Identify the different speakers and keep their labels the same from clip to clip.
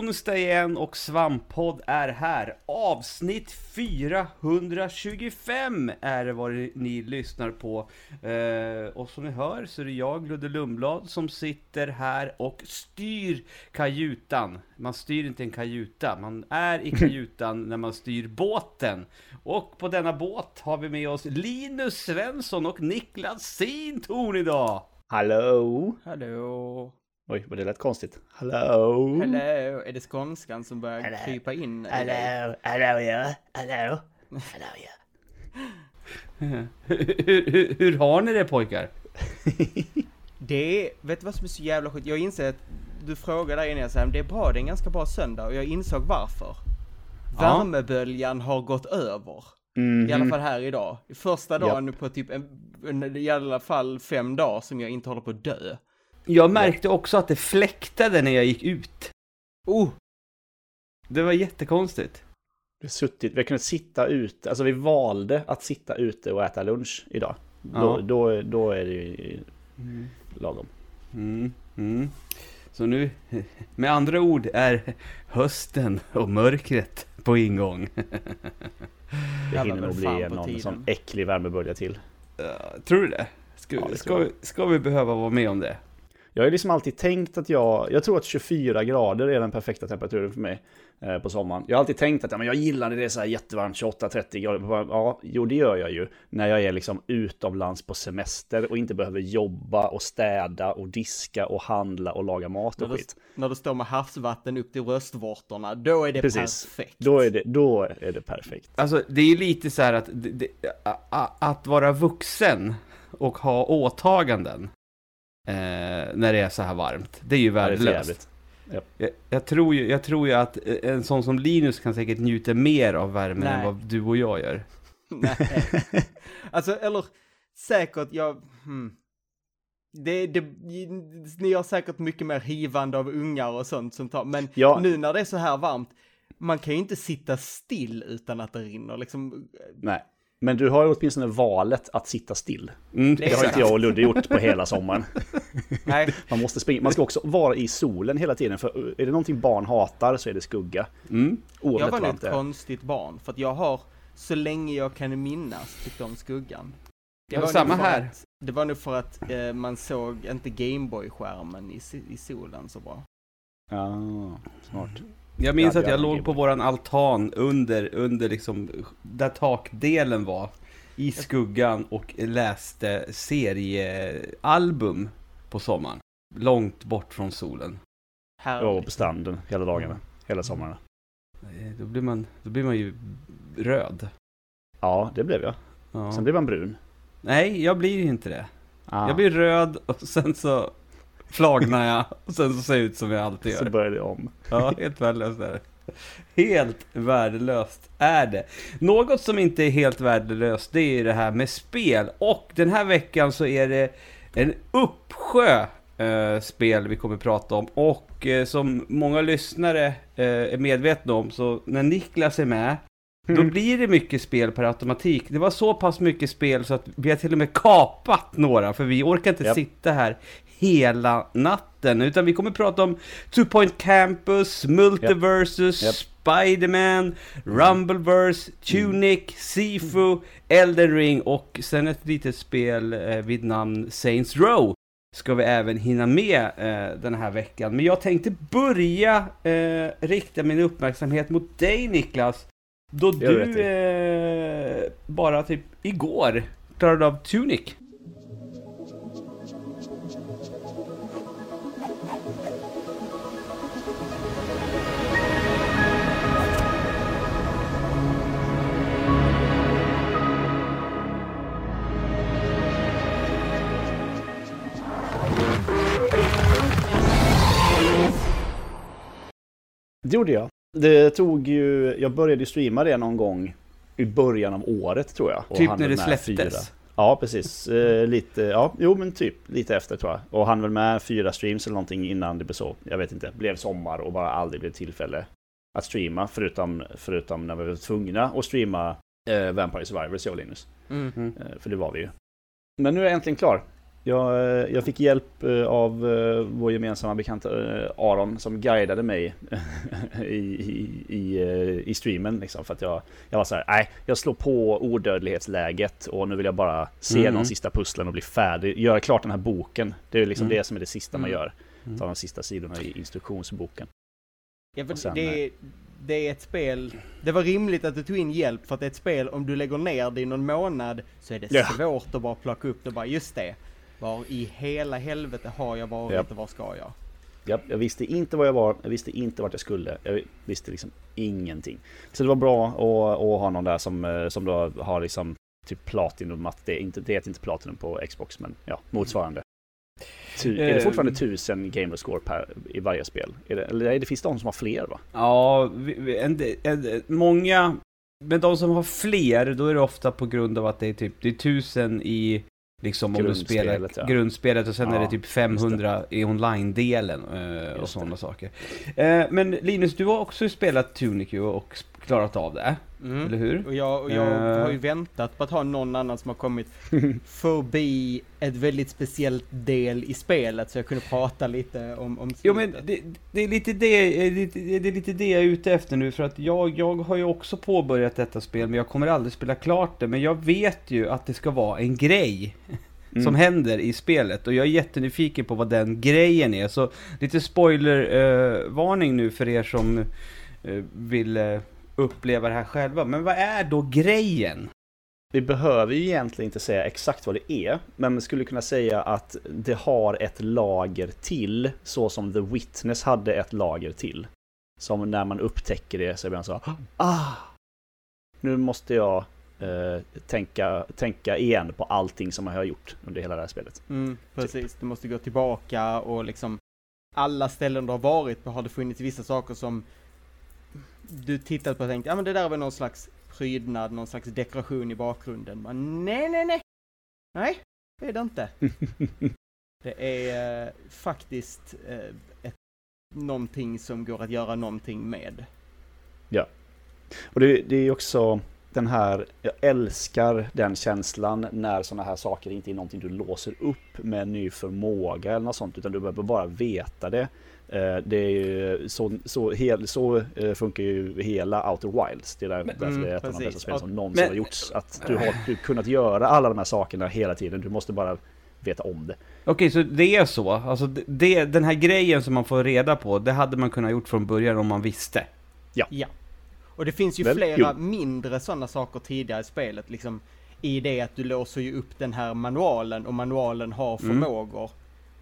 Speaker 1: onsdag igen och Svamppodd är här. Avsnitt 425 är det vad ni lyssnar på. Eh, och som ni hör så är det jag, Ludde Lundblad, som sitter här och styr kajutan. Man styr inte en kajuta, man är i kajutan när man styr båten. Och på denna båt har vi med oss Linus Svensson och Niklas Sintorn idag.
Speaker 2: Hallå!
Speaker 3: Hallå!
Speaker 2: Oj, vad det lät konstigt. Hallå!
Speaker 3: Hallå! Är det skånskan som börjar
Speaker 2: Hallå.
Speaker 3: krypa in?
Speaker 2: Hallå, hallå ja, hallå, hallå ja.
Speaker 1: hur, hur, hur har ni det pojkar?
Speaker 3: Det är, vet du vad som är så jävla skit? Jag inser att du frågade där innan jag sa, det är bra, det är en ganska bra söndag och jag insåg varför.
Speaker 1: Ja.
Speaker 3: Värmeböljan har gått över.
Speaker 2: Mhm.
Speaker 3: I alla fall här idag. Första dagen på typ en, en, i alla fall fem dagar som jag inte håller på att dö.
Speaker 1: Jag märkte också att det fläktade när jag gick ut.
Speaker 3: Oh!
Speaker 1: Det var jättekonstigt.
Speaker 2: Vi har suttit, vi har kunnat sitta ute, alltså vi valde att sitta ute och äta lunch idag.
Speaker 1: Ja.
Speaker 2: Då, då, då är det ju lagom.
Speaker 1: Mm, mm. Så nu, med andra ord, är hösten och mörkret på ingång.
Speaker 2: Det hinner nog bli
Speaker 3: på
Speaker 2: någon sån äcklig värmebölja till.
Speaker 1: Uh, tror du det? Ska,
Speaker 2: Ja, det
Speaker 1: ska, vi, ska vi behöva vara med om det?
Speaker 2: Jag har ju liksom alltid tänkt att jag, jag tror att 24 grader är den perfekta temperaturen för mig eh, på sommaren. Jag har alltid tänkt att ja, men jag gillar när det är så här jättevarmt, 28-30 grader. Ja, jo det gör jag ju när jag är liksom utomlands på semester och inte behöver jobba och städa och diska och handla och laga mat
Speaker 3: När
Speaker 2: och
Speaker 3: du,
Speaker 2: skit.
Speaker 3: när du står med havsvatten upp till röstvårtorna, då är det
Speaker 2: Precis.
Speaker 3: perfekt.
Speaker 2: Då är det, då är det perfekt.
Speaker 1: Alltså, det är ju lite så här att, det, det, a, a, att vara vuxen och ha åtaganden eh, när det är så här varmt, det är ju
Speaker 2: Ja, det är
Speaker 1: värdelöst. Jag, jag, tror ju, jag tror ju att en sån som Linus kan säkert njuta mer av värmen än
Speaker 3: Nej.
Speaker 1: vad du och jag gör.
Speaker 3: Nej. Alltså, eller säkert, jag... Hmm. Det, det, ni har säkert mycket mer hivande av ungar och sånt som tar, men
Speaker 2: Ja.
Speaker 3: nu när det är så här varmt, man kan ju inte sitta still utan att det rinner liksom.
Speaker 2: Nej. Men du har ju åtminstone valet att sitta still.
Speaker 1: Mm.
Speaker 2: Det har inte jag och Ludde gjort på hela sommaren.
Speaker 3: Nej,
Speaker 2: Man måste springa. Man ska också vara i solen hela tiden. För är det någonting barn hatar så är det skugga.
Speaker 1: Mm.
Speaker 3: jag var ett konstigt barn, för att jag har så länge jag kan minnas tyckt om skuggan. Det var
Speaker 1: samma här.
Speaker 3: Att, det var nog för att eh, man såg inte Gameboy-skärmen i, i solen så bra.
Speaker 2: Ja, smart.
Speaker 1: Jag minns att jag låg på våran altan under, under liksom, där takdelen var, i skuggan och läste seriealbum på sommaren. Långt bort från solen.
Speaker 2: Var
Speaker 3: Härligt.
Speaker 2: på stranden hela dagarna. Hela sommaren.
Speaker 1: Eh, Då blir man, då blir man ju röd.
Speaker 2: Ja, det blev jag.
Speaker 1: Ja.
Speaker 2: Sen blev man brun.
Speaker 1: Nej, jag blir inte det.
Speaker 2: Ah,
Speaker 1: Jag blir röd och sen så flagnar jag och sen så ser jag ut som jag alltid
Speaker 2: Så
Speaker 1: gör.
Speaker 2: började det om.
Speaker 1: Ja, helt värdelöst är det. Helt värdelöst är det. Något som inte är helt värdelöst, det är ju det här med spel. Och den här veckan så är det en uppsjö eh, spel vi kommer prata om. Och eh, som många lyssnare eh, är medvetna om, så när Niklas är med, då
Speaker 2: Mm.
Speaker 1: blir det mycket spel per automatik. Det var så pass mycket spel så att vi har till och med kapat några, för vi orkar inte
Speaker 2: Japp.
Speaker 1: sitta här hela natten. Utan vi kommer prata om Two Point Campus, Multiversus,
Speaker 2: Japp.
Speaker 1: Spiderman, Rumbleverse, Tunic, Sifu, Elden Ring och sen ett litet spel eh, vid namn Saints Row ska vi även hinna med eh, den här veckan. Men jag tänkte börja eh, rikta min uppmärksamhet mot dig Niklas. Då
Speaker 2: du
Speaker 1: eh, bara typ igår klarade av Tunic.
Speaker 2: Det gjorde jag. Det tog ju, jag började streama det någon gång i början av året tror jag.
Speaker 1: Typ när det släpptes.
Speaker 2: fyra. Ja, precis. Eh, lite, ja, jo men typ lite efter tror jag. Och han väl med fyra streams eller någonting innan det blev så, jag vet inte, blev sommar och bara aldrig blev tillfälle att streama. Förutom, förutom när vi var tvungna att streama eh, Vampire Survivors, jag och Linus.
Speaker 3: Mm.
Speaker 2: Eh, för det var vi ju. Men nu är jag äntligen klar. Jag, eh, jag fick hjälp eh, av eh, vår gemensamma bekanta Aron som guidade mig i, i, i, i streamen. Liksom, för att jag, jag var så här, nej, jag slår på odödlighetsläget och nu vill jag bara se mm. de sista pusslen och bli färdig. Göra klart den här boken. Det är liksom mm. det som är det sista man mm. gör. Mm. Ta de sista sidorna i instruktionsboken.
Speaker 3: Ja, för sen, det, det är ett spel, det var rimligt att du tog in hjälp för att det är ett spel, om du lägger ner det i någon månad så är det ja. svårt att bara plocka upp det och bara, just det. Var i hela helvete har jag varit yep. och var ska jag?
Speaker 2: Ja, jag visste inte var jag var, jag visste inte vart jag skulle. Jag visste liksom ingenting. Så det var bra att, att ha någon där som, eh, som då har liksom typ Platinum, att det, inte, det är inte Platinum på Xbox, men ja, motsvarande. Tu, är det eh, fortfarande tusen gamerscore per, i varje spel? Är det, eller det finns de som har fler va?
Speaker 1: Ja, en, en, många, men de som har fler, då är det ofta på grund av att det är typ, det är tusen i Liksom om du spelar ja. grundspelet och sen ja, är det typ 500 det. i online-delen eh, och sådana saker. Eh, men Linus, du har också spelat Tunic och klarat av det. Mm. Eller hur?
Speaker 3: Och jag, och jag uh... har ju väntat på att ha någon annan som har kommit förbi ett väldigt speciellt del i spelet så jag kunde prata lite om, om
Speaker 1: Jo men det, det, är lite det, det, är lite det jag är ute efter nu för att jag, jag har ju också påbörjat detta spel men jag kommer aldrig spela klart det men jag vet ju att det ska vara en grej. Mm. Som händer i spelet och jag är jättenyfiken på vad den grejen är. Så lite spoilervarning uh, nu för er som uh, vill uh, uppleva det här själva. Men vad är då grejen?
Speaker 2: Vi behöver ju egentligen inte säga exakt vad det är, men man skulle kunna säga att det har ett lager till, så som The Witness hade ett lager till. Som när man upptäcker det så blir man så ah! Nu måste jag eh, tänka, tänka igen på allting som jag har gjort under hela det här spelet.
Speaker 3: Mm, precis, typ. du måste gå tillbaka och liksom alla ställen du har varit på har det funnits vissa saker som du tittat på och tänkt, ja men det där var någon slags prydnad, någon slags dekoration i bakgrunden. Men nej, nej, nej! Nej, det är det inte. det är eh, faktiskt eh, ett, någonting som går att göra någonting med.
Speaker 2: Ja. Och det, det är också den här, jag älskar den känslan när sådana här saker inte är någonting du låser upp med ny förmåga eller något sånt, utan du behöver bara veta det. Eh, det är ju så, så, hel, så eh, funkar ju hela Outer Wilds. Det är där, därför mm, det är ett av de bästa spel som någonsin men, har gjorts. Att du har du kunnat göra alla de här sakerna hela tiden. Du måste bara veta om det.
Speaker 1: Okej, så det är så? Alltså det, den här grejen som man får reda på, det hade man kunnat gjort från början om man visste?
Speaker 3: Ja. ja. Och det finns ju Väl, flera jo. mindre sådana saker tidigare i spelet, liksom i det att du låser ju upp den här manualen och manualen har mm. förmågor mm.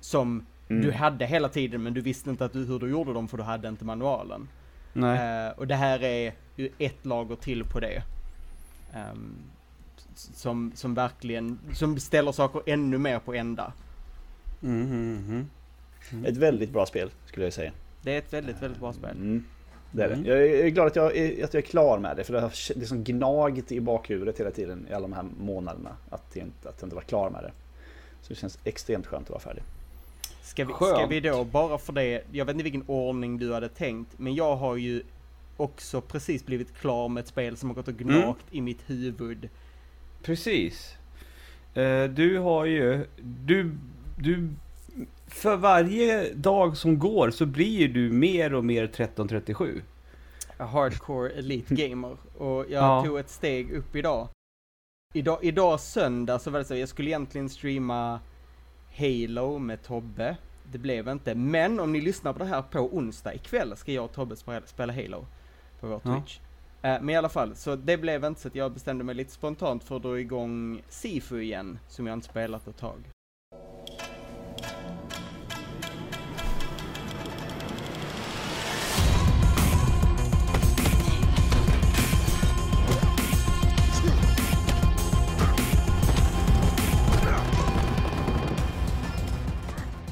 Speaker 3: som Mm. Du hade hela tiden men du visste inte att du, hur du gjorde dem för du hade inte manualen. Nej. Uh, och det här är ju ett lager till på det. Um, som, som verkligen, som ställer saker ännu mer på ända.
Speaker 2: Mm, mm, mm. Ett väldigt bra spel skulle jag säga.
Speaker 3: Det är ett väldigt, väldigt bra spel. Mm.
Speaker 2: Det är det. Jag är glad att jag är, att jag är klar med det, för det har det är som gnagt i bakhuvudet hela tiden i alla de här månaderna. Att jag inte, att jag inte var klar med det. Så det känns extremt skönt att vara färdig.
Speaker 3: Ska vi, ska vi då, bara för det, jag vet inte vilken ordning du hade tänkt, men jag har ju också precis blivit klar med ett spel som har gått och gnagt mm. i mitt huvud.
Speaker 1: Precis. Uh, du har ju, du, du, för varje dag som går så blir du mer och mer 1337.
Speaker 3: Hardcore Elite Gamer. Och jag ja. tog ett steg upp idag. Idag, idag söndag så var det så, jag skulle egentligen streama Halo med Tobbe. Det blev inte, men om ni lyssnar på det här på onsdag ikväll ska jag och Tobbe spela Halo på vår Twitch. Ja. Uh, men i alla fall, så det blev inte så att jag bestämde mig lite spontant för att dra igång Sifu igen, som jag inte spelat ett tag.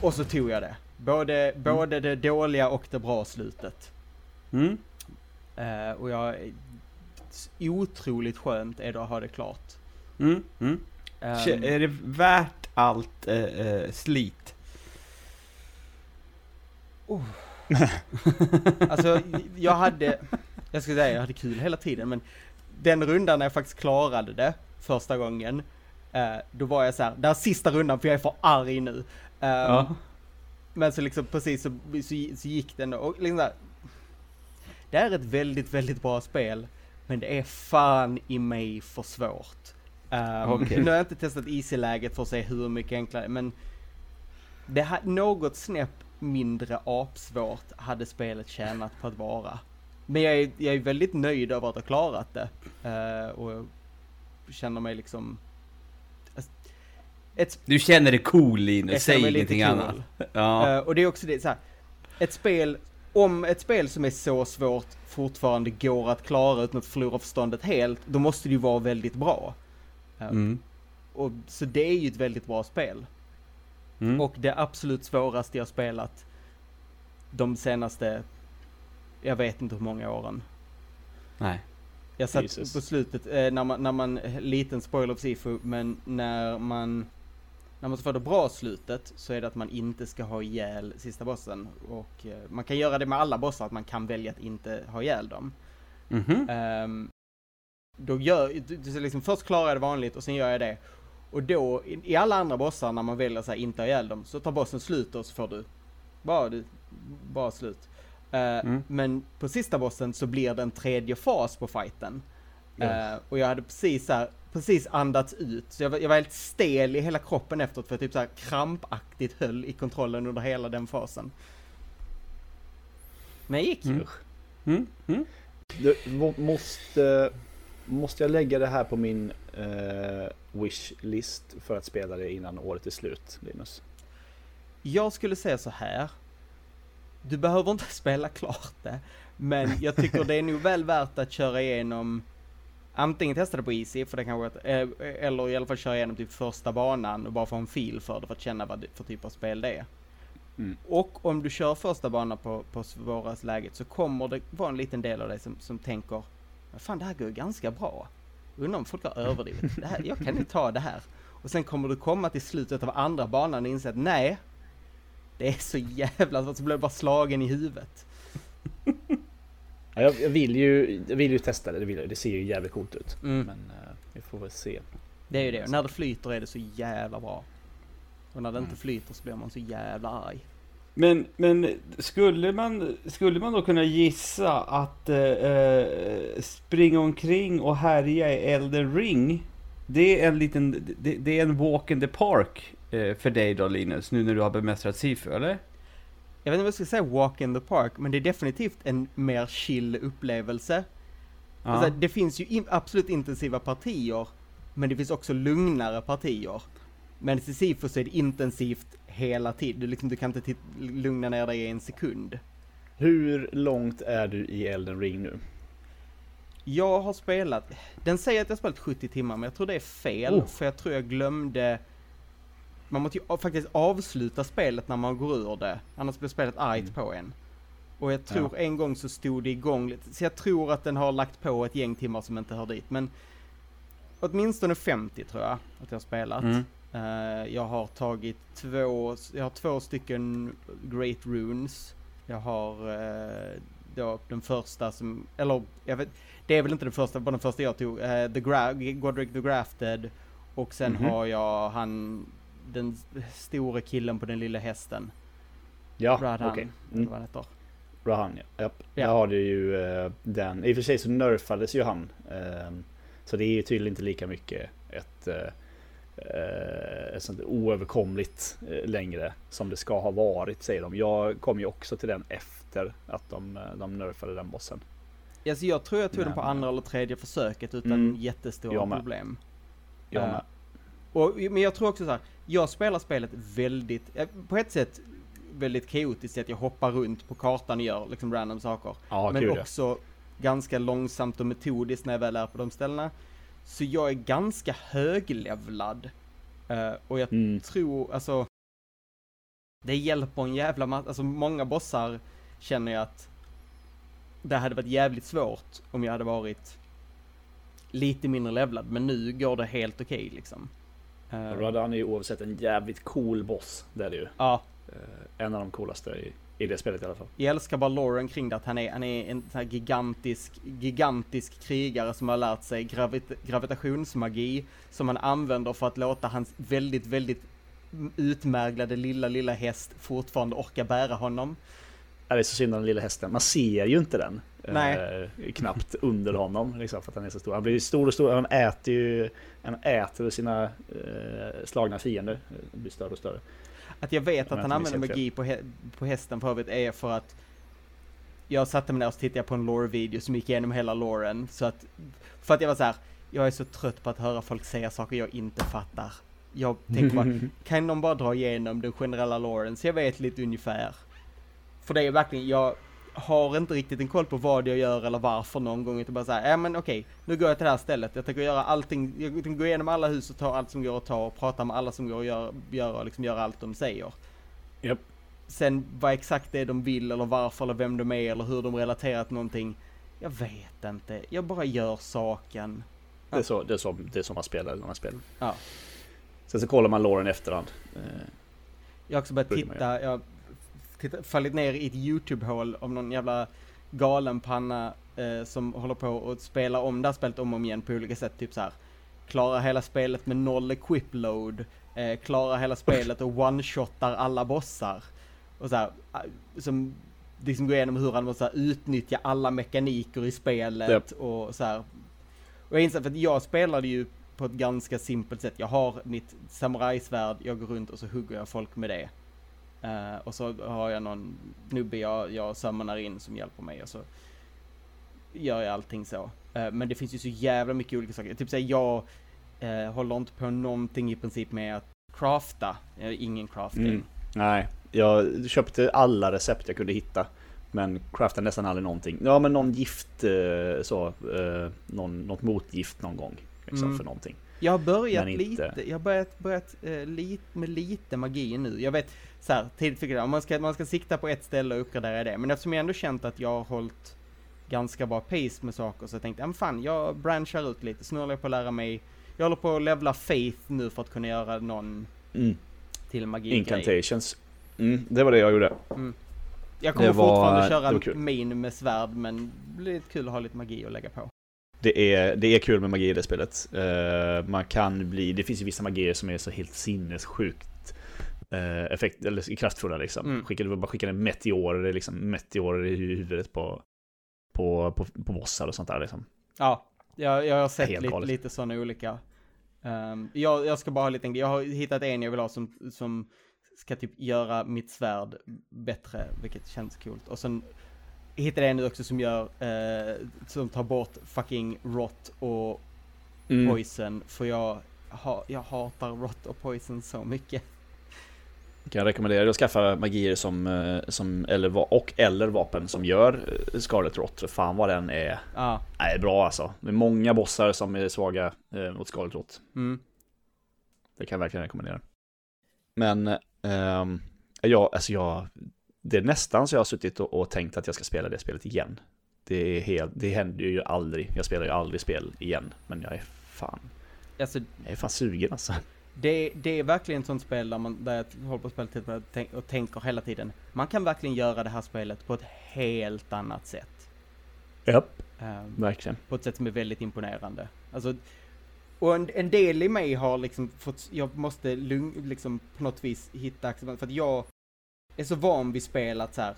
Speaker 3: Och så tog jag det. Både, mm. både det dåliga och det bra slutet. Mm. Uh, och jag... Otroligt skönt är det att ha det klart. Mm.
Speaker 1: Mm. Um, är det värt allt uh, slit?
Speaker 3: Oh. alltså, jag hade... Jag ska säga, jag hade kul hela tiden, men den rundan när jag faktiskt klarade det första gången Uh, då var jag så här, det här sista rundan för jag är för arg nu. Uh, ja. Men så liksom precis så, så, så gick den och liksom där, Det är ett väldigt, väldigt bra spel. Men det är fan i mig för svårt. Um, ehm, okay. Nu har jag inte testat easy-läget för att se hur mycket enklare, men det har något snäpp mindre apsvårt hade spelet tjänat på att vara. Men jag är, jag är väldigt nöjd över att ha klarat det. Uh, och känner mig liksom...
Speaker 1: Ett, du känner dig cool Linus, säg ingenting cool. annat.
Speaker 3: Ja. Uh, och det är också det, så här, ett spel, om ett spel som är så svårt fortfarande går att klara utan att förlora förståndet helt, då måste det ju vara väldigt bra. Uh, mm. och, så det är ju ett väldigt bra spel. Mm. Och det absolut svåraste jag spelat de senaste, jag vet inte hur många åren.
Speaker 1: Nej.
Speaker 3: Jag satt Jesus. på slutet, eh, när man, när man, liten spoiler of Sifu, men när man, när man ska få det bra slutet så är det att man inte ska ha ihjäl sista bossen. Och eh, man kan göra det med alla bossar, att man kan välja att inte ha ihjäl dem. Mm -hmm. um, då gör, du, liksom, först klarar jag det vanligt och sen gör jag det. Och då, i alla andra bossar när man väljer att inte ha ihjäl dem, så tar bossen slut och så får du bara, du, bara slut. Uh, mm. Men på sista bossen så blir det en tredje fas på fighten. Uh, och jag hade precis här, precis andats ut, så jag var, jag var helt stel i hela kroppen efteråt för jag typ så här krampaktigt höll i kontrollen under hela den fasen. Men jag gick ju. Mm.
Speaker 2: Mm. Mm. Du måste, måste jag lägga det här på min uh, wishlist för att spela det innan året är slut, Linus?
Speaker 3: Jag skulle säga så här. Du behöver inte spela klart det, men jag tycker det är nog väl värt att köra igenom Antingen testa det på Easy, för det kanske, eh, eller i alla fall köra igenom typ första banan och bara få en fil för det för att känna vad för typ av spel det är. Mm. Och om du kör första banan på, på svåraste läget så kommer det vara en liten del av dig som, som tänker Fan det här går ganska bra. Undrar om folk har överdrivit. Det här, jag kan inte ta det här. Och sen kommer du komma till slutet av andra banan och inse att nej, det är så jävla svårt, så blir du bara slagen i huvudet.
Speaker 2: jag, jag, vill ju, jag vill ju testa det, det, vill jag. det ser ju jävligt coolt ut. Mm. Men uh, vi får väl se.
Speaker 3: Det är ju det, när det flyter är det så jävla bra. Och när det mm. inte flyter så blir man så jävla arg.
Speaker 1: Men, men skulle, man, skulle man då kunna gissa att eh, eh, springa omkring och härja i Elden Ring, det är en liten, det, det är en walk in the park eh, för dig då Linus, nu när du har bemästrat Sifu, eller?
Speaker 3: Jag vet inte om jag ska säga walk in the park, men det är definitivt en mer chill upplevelse. Ja. Alltså, det finns ju in, absolut intensiva partier, men det finns också lugnare partier. Men i Sisyphus så är det intensivt hela tiden. Du, liksom, du kan inte lugna ner dig i en sekund.
Speaker 2: Hur långt är du i Elden Ring nu?
Speaker 3: Jag har spelat, den säger att jag spelat 70 timmar, men jag tror det är fel, oh. för jag tror jag glömde man måste ju faktiskt avsluta spelet när man går ur det, annars blir spelet argt mm. på en. Och jag tror ja. en gång så stod det igång lite, så jag tror att den har lagt på ett gäng timmar som inte hör dit, men åtminstone 50 tror jag att jag har spelat. Mm. Uh, jag har tagit två, jag har två stycken Great Runes. Jag har uh, då den första som, eller jag vet, det är väl inte den första, bara den första jag tog, uh, the Gra Godric the Grafted. Och sen mm -hmm. har jag han, den stora killen på den lilla hästen.
Speaker 2: Ja, okej. Okay. Mm.
Speaker 3: Vad heter.
Speaker 2: Rahan, ja. Japp. Ja. Där har du ju uh, den. I och för sig så nerfades ju han. Uh, så det är ju tydligen inte lika mycket ett uh, eh, sånt oöverkomligt längre som det ska ha varit säger de. Jag kom ju också till den efter att de, de nerfade den bossen.
Speaker 3: Alltså jag tror jag tog Men, den på andra eller tredje försöket utan mm, jättestora problem.
Speaker 2: Jag med.
Speaker 3: Och, men jag tror också så här, jag spelar spelet väldigt, eh, på ett sätt väldigt kaotiskt att jag hoppar runt på kartan och gör liksom random saker.
Speaker 2: Ja,
Speaker 3: men
Speaker 2: kul,
Speaker 3: också ganska långsamt och metodiskt när jag väl är på de ställena. Så jag är ganska höglevlad. Uh, och jag mm. tror, alltså, det hjälper en jävla massa, alltså många bossar känner jag att det hade varit jävligt svårt om jag hade varit lite mindre levlad, men nu går det helt okej okay, liksom.
Speaker 2: Uh, Radan är ju oavsett en jävligt cool boss, det är det ju.
Speaker 3: Ja,
Speaker 2: en av de coolaste i, i det spelet i alla fall.
Speaker 3: Jag älskar bara Lauren kring det, att han är, han är en sån här gigantisk, gigantisk krigare som har lärt sig gravit gravitationsmagi som han använder för att låta hans väldigt, väldigt utmärglade lilla, lilla häst fortfarande orka bära honom.
Speaker 2: Ja, det är så synd om den lilla hästen. Man ser ju inte den.
Speaker 3: Nej.
Speaker 2: Eh, knappt under honom, liksom, för att han är så stor. Han blir stor och stor. Han äter ju han äter sina eh, slagna fiender. Han blir större och större.
Speaker 3: Att jag vet att han använder magi på, hä på hästen för övrigt är för att jag satte mig ner och tittade på en lore-video som gick igenom hela loren. Så att, för att jag var så här, jag är så trött på att höra folk säga saker jag inte fattar. Jag tänkte bara, kan någon bara dra igenom den generella loren så jag vet lite ungefär. För det är verkligen, jag har inte riktigt en koll på vad jag gör eller varför någon gång. Utan bara såhär, ja men okej, nu går jag till det här stället. Jag tänker göra allting, jag tänker gå igenom alla hus och ta allt som går att ta och prata med alla som går att göra, göra och liksom göra allt de säger.
Speaker 2: Yep.
Speaker 3: Sen vad exakt det är de vill eller varför eller vem de är eller hur de relaterar till någonting. Jag vet inte, jag bara gör saken.
Speaker 2: Det är så, det är så, det är så man spelar de här spelen.
Speaker 3: Ja.
Speaker 2: Sen så kollar man låren i efterhand. Eh,
Speaker 3: Jag har också börjat titta, jag titta, fallit ner i ett YouTube-hål om någon jävla galen panna eh, som håller på och spelar om det här spelet om och om igen på olika sätt. Typ så här. Klara hela spelet med noll equip load. Eh, klara hela spelet och one-shotar alla bossar. Och så här, eh, som liksom går igenom hur han måste här, utnyttja alla mekaniker i spelet
Speaker 2: Japp.
Speaker 3: och så här. Och jag inser för att jag spelade ju på ett ganska simpelt sätt. Jag har mitt samurajsvärd, jag går runt och så hugger jag folk med det. Eh, och så har jag någon nubbe jag, jag summonar in som hjälper mig och så gör jag allting så. Eh, men det finns ju så jävla mycket olika saker. Typ såhär, jag eh, håller inte på någonting i princip med att crafta. Jag har ingen crafting.
Speaker 2: Mm. Nej, jag köpte alla recept jag kunde hitta. Men craftade nästan aldrig någonting. Ja men någon gift så, någon, något motgift någon gång. Liksom,
Speaker 3: Mm.
Speaker 2: för någonting.
Speaker 3: Jag har börjat
Speaker 2: inte-
Speaker 3: lite, jag har börjat, börjat eh, lit, med lite magi nu. Jag vet, så här, tidigt man ska, man ska sikta på ett ställe och uppgradera det. Men eftersom jag ändå känt att jag har hållit ganska bra pace med saker så jag tänkte, ja men fan, jag branchar ut lite. Så nu håller jag på att lära mig, jag håller på att levla faith nu för att kunna göra någon
Speaker 2: Mm.
Speaker 3: till magi
Speaker 2: Incantations. Mm, det var det jag gjorde.
Speaker 3: Jag kommer
Speaker 2: Det
Speaker 3: fortfarande köra main med svärd, men det blir lite kul att ha lite magi att lägga på.
Speaker 2: Det är, det är kul med magi i det spelet. Eh, man kan bli, det finns ju vissa magier som är så helt sinnessjukt uh, effekt, eller kraftfulla liksom.
Speaker 3: Mm.
Speaker 2: Skickar, du bara skickar en meteor, det är liksom meteorer i huvudet på, på, på, på bossar och sånt där liksom.
Speaker 3: Ja, jag, jag har sett
Speaker 2: Helt
Speaker 3: lite, sådana olika. Ehm, jag, jag ska bara ha lite enkelt. Jag har hittat en jag vill ha som, som ska typ göra mitt svärd bättre, vilket känns coolt. Och sen hittade jag en nu också som gör, eh, som tar bort fucking rot och
Speaker 2: Mm.
Speaker 3: poison. För jag, ha, jag hatar rot och poison så mycket.
Speaker 2: Kan jag rekommendera att skaffa magier som, eh, som eller, och eller vapen som gör eh, Scarlet Rot. Fan vad den är,
Speaker 3: Ja,
Speaker 2: är bra alltså. Det är många bossar som är svaga eh, mot Scarlet Rot.
Speaker 3: mm.
Speaker 2: Det kan jag verkligen rekommendera. Men, ehm, jag, alltså jag, det är nästan så jag har suttit och, och tänkt att jag ska spela det spelet igen. Det, är helt, det händer ju aldrig. Jag spelar ju aldrig spel igen. Men jag är fan,
Speaker 3: Alltså,
Speaker 2: jag är fan sugen alltså.
Speaker 3: Det, det är verkligen ett sånt spel där, man, där jag håller på till och tänk- och tänker hela tiden. Man kan verkligen göra det här spelet på ett helt annat sätt.
Speaker 2: Japp.
Speaker 3: Ehm,
Speaker 2: Verkligen.
Speaker 3: på ett sätt som är väldigt imponerande. Alltså, och en, en del i mig har liksom fått, jag måste lugn, liksom på något vis hitta acceptans, för att jag är så van vid spel att så här,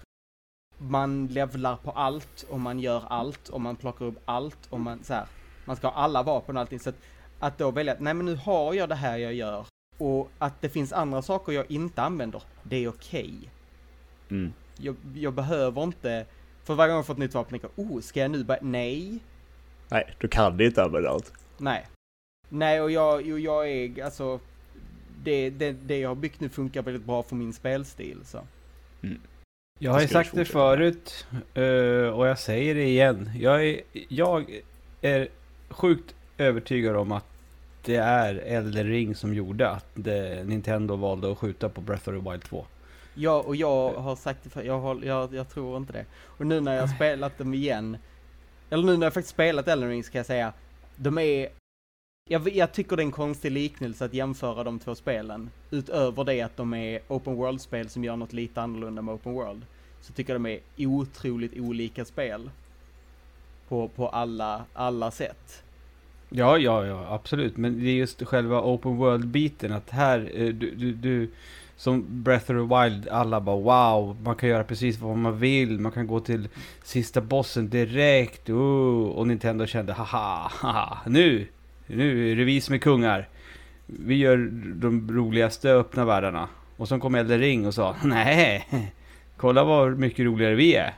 Speaker 3: man levlar på allt och man gör allt och man plockar upp allt och man så här, man ska ha alla vapen och allting. Så att, att då välja att, nej men nu har jag det här jag gör och att det finns andra saker jag inte använder, det är okej.
Speaker 2: Mm.
Speaker 3: Jag, jag behöver inte, för varje gång jag får ett nytt vapen, tänker jag, oh, ska jag nu börja, nej,
Speaker 2: Nej, du kan inte använda allt.
Speaker 3: Nej. Nej, och jag, jo, jag är, alltså, det, det, det jag har byggt nu funkar väldigt bra för min spelstil, så.
Speaker 1: Jag har ju sagt det förut eh, och jag säger det igen. Jag är, jag är sjukt övertygad om att det är Elden Ring som gjorde att det, Nintendo valde att skjuta på Breath of the Wild 2.
Speaker 3: Ja, och jag har sagt det för, jag, har, jag, jag tror inte det. Och nu när jag har spelat dem igen, eller nu när jag faktiskt spelat Elden Ring ska jag säga, de är, Jag, jag tycker det är en konstig liknelse att jämföra de två spelen. Utöver det att de är open world-spel som gör något lite annorlunda med open world. Så tycker jag de är otroligt olika spel. På, på alla, alla sätt.
Speaker 1: Ja, ja, ja, absolut. Men det är just själva open world-biten att här, eh, du, du, du som Breath of the Wild, alla bara wow, man kan göra precis vad man vill, man kan gå till sista bossen direkt, oh, och Nintendo kände haha, haha, nu, nu är det vi som är kungar. Vi gör de roligaste öppna världarna. Och så kom Elden Ring och sa, nej, kolla vad mycket roligare vi är.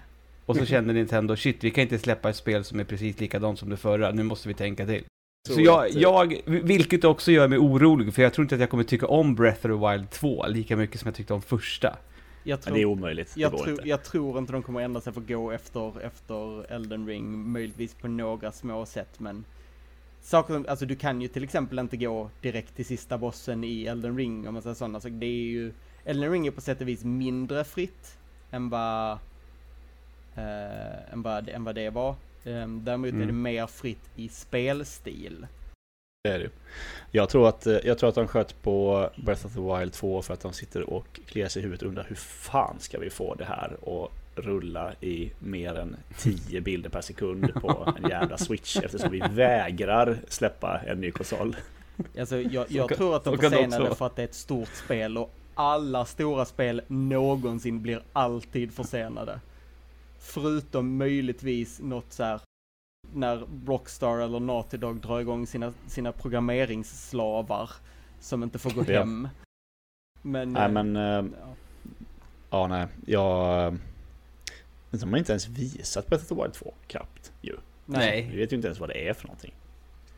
Speaker 1: Och så kände Nintendo, shit, vi kan inte släppa ett spel som är precis likadant som det förra, nu måste vi tänka till. Så jag,
Speaker 2: eh,
Speaker 1: jag, vilket också gör mig orolig, för jag tror inte att jag kommer tycka om Breath of the Wild 2 lika mycket som jag tyckte om första.
Speaker 3: Jag
Speaker 2: Men
Speaker 3: tror,
Speaker 2: det är omöjligt. Det
Speaker 3: jag,
Speaker 2: går
Speaker 3: tror,
Speaker 2: inte.
Speaker 3: jag tror inte de kommer ändra sig för att gå efter, efter Elden Ring, möjligtvis på några små sätt men Saker som, alltså du kan ju till exempel inte gå direkt till sista bossen i Elden Ring om man säger sådana, så det är ju Elden Ring är på sätt och vis mindre fritt än vad eh, än, vad, än vad det var. Um, däremot är det
Speaker 1: Mm.
Speaker 3: mer fritt i spelstil.
Speaker 2: Det är det. Jag tror, att, eh, jag tror att de sköt på Breath of the Wild 2 för att de sitter och kliar sig i huvudet och undrar hur fan ska vi få det här att rulla i mer än 10 bilder per sekund på en jävla switch eftersom vi vägrar släppa en ny konsol.
Speaker 3: Alltså jag, jag
Speaker 1: kan-
Speaker 3: tror att de
Speaker 1: vara.
Speaker 3: för att det är ett stort spel och alla stora spel någonsin blir alltid försenade. Förutom möjligtvis något så här när Rockstar eller Naughty Dog drar igång sina, sina programmeringsslavar som inte får gå
Speaker 2: Ja.
Speaker 3: hem. Men,
Speaker 2: Nej
Speaker 3: eh,
Speaker 2: men, eh,
Speaker 3: ja.
Speaker 2: ja nej, jag... eh, De har inte ens visat Breath of the Wild 2 knappt ju.
Speaker 1: Nej.
Speaker 2: Vi vet ju inte ens vad det är för någonting.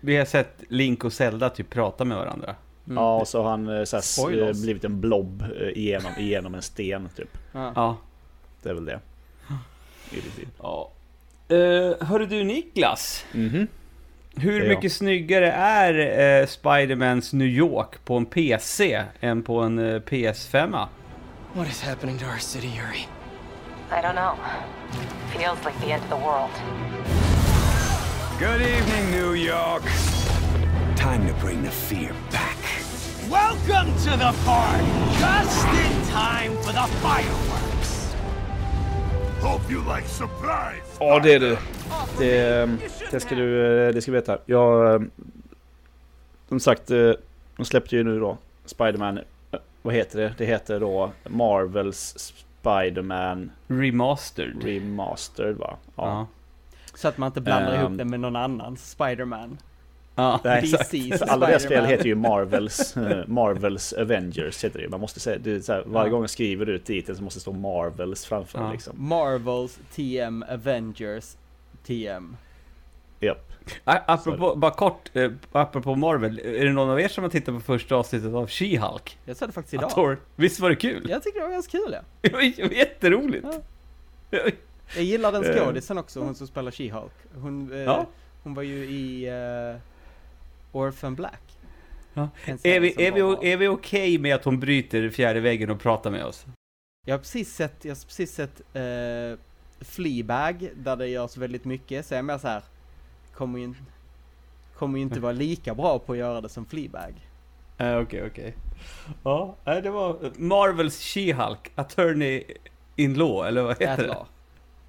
Speaker 1: Vi har sett Link och Zelda typ prata med varandra.
Speaker 3: Mm.
Speaker 2: Ja, och så har han så här, blivit en blob igenom, igenom en sten typ.
Speaker 3: Ja.
Speaker 1: Ja.
Speaker 2: Det är väl det.
Speaker 1: Ja. Uh, hörru du Niklas,
Speaker 2: Mhm.
Speaker 1: hur
Speaker 2: Det är jag.
Speaker 1: mycket snyggare är uh, Spidermans New York på en PC än på en eh, PS5?
Speaker 4: What is happening to our city, Yuri?
Speaker 5: I don't know. Feels like the end of the world.
Speaker 6: Good evening, New York.
Speaker 4: Time to bring the fear back.
Speaker 6: Welcome to the party. Just in time for the fireworks.
Speaker 2: Ja, det är du. Det, det, ska du eh, det ska du veta. Jag... eh, Som sagt, eh, de släppte ju nu då Spiderman. eh, Vad heter det? Det heter då Marvels Spiderman
Speaker 1: Remastered.
Speaker 2: Remastered va?
Speaker 1: Ja.
Speaker 3: Så att man inte blandar
Speaker 2: Ehm.
Speaker 3: ihop det med någon annans Spiderman.
Speaker 1: Ja,
Speaker 2: Nej,
Speaker 1: exakt.
Speaker 3: DC's
Speaker 2: För alla deras spel heter ju Marvels, eh, Marvels Avengers heter det. Man måste säga, det är så här, varje
Speaker 3: Ja.
Speaker 2: gång jag skriver ut titeln så måste det stå Marvels framför
Speaker 1: Ja.
Speaker 2: liksom.
Speaker 3: Marvels TM Avengers TM.
Speaker 2: Japp.
Speaker 1: Apropå, bara kort, eh, apropå Marvel. Är det någon av er som har tittat på första avsnittet av She-Hulk?
Speaker 3: Jag sa det faktiskt idag.
Speaker 1: Thor- Visst var det kul?
Speaker 3: Jag tycker det var ganska kul ja.
Speaker 1: Det var j- jätteroligt.
Speaker 3: Jag gillar den
Speaker 2: Eh.
Speaker 3: skådisen också, hon som spelar She-Hulk. Hon, eh,
Speaker 1: Ja.
Speaker 3: hon var ju i uh, Orphan Black.
Speaker 1: Ja. Är vi, är vi,
Speaker 3: var
Speaker 1: är vi okej med att hon bryter fjärde väggen och pratar med oss?
Speaker 3: Jag har precis sett, jag har precis sett uh, Fleabag, där det görs väldigt mycket, så jag är mer så här kommer ju, in- kommer ju inte vara lika bra på att göra det som Fleabag.
Speaker 1: Eh, Okej, okej. Ja, nej, det var Marvels She-Hulk, Attorney in Law, eller vad heter
Speaker 3: Atlaw.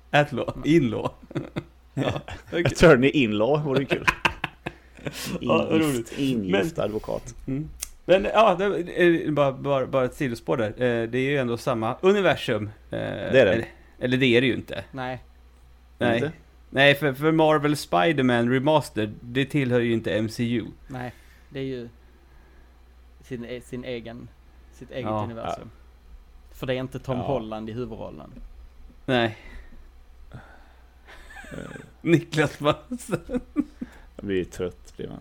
Speaker 1: det? Atlaw, in Law. ja, okej.
Speaker 2: Attorney in-law vore kul.
Speaker 1: Ja.
Speaker 2: Ingift, ingift advokat.
Speaker 1: Mm. Men ja, det är bara, bara, bara ett sidospår där. Eh, Det är ju ändå samma universum. Det
Speaker 2: är det.
Speaker 1: Eller, eller det är det ju inte.
Speaker 3: Nej,
Speaker 1: Nej,
Speaker 2: Inte?
Speaker 1: Nej för, för Marvel Spider-Man Remastered, det tillhör ju inte MCU.
Speaker 3: nej, det är ju sin, e- sin egen, sitt eget
Speaker 1: Ja.
Speaker 3: universum. För det är inte Tom
Speaker 2: Ja.
Speaker 3: Holland i huvudrollen.
Speaker 1: Nej.
Speaker 2: Eh,
Speaker 1: Niklas bara...
Speaker 2: Jag blir trött blir man.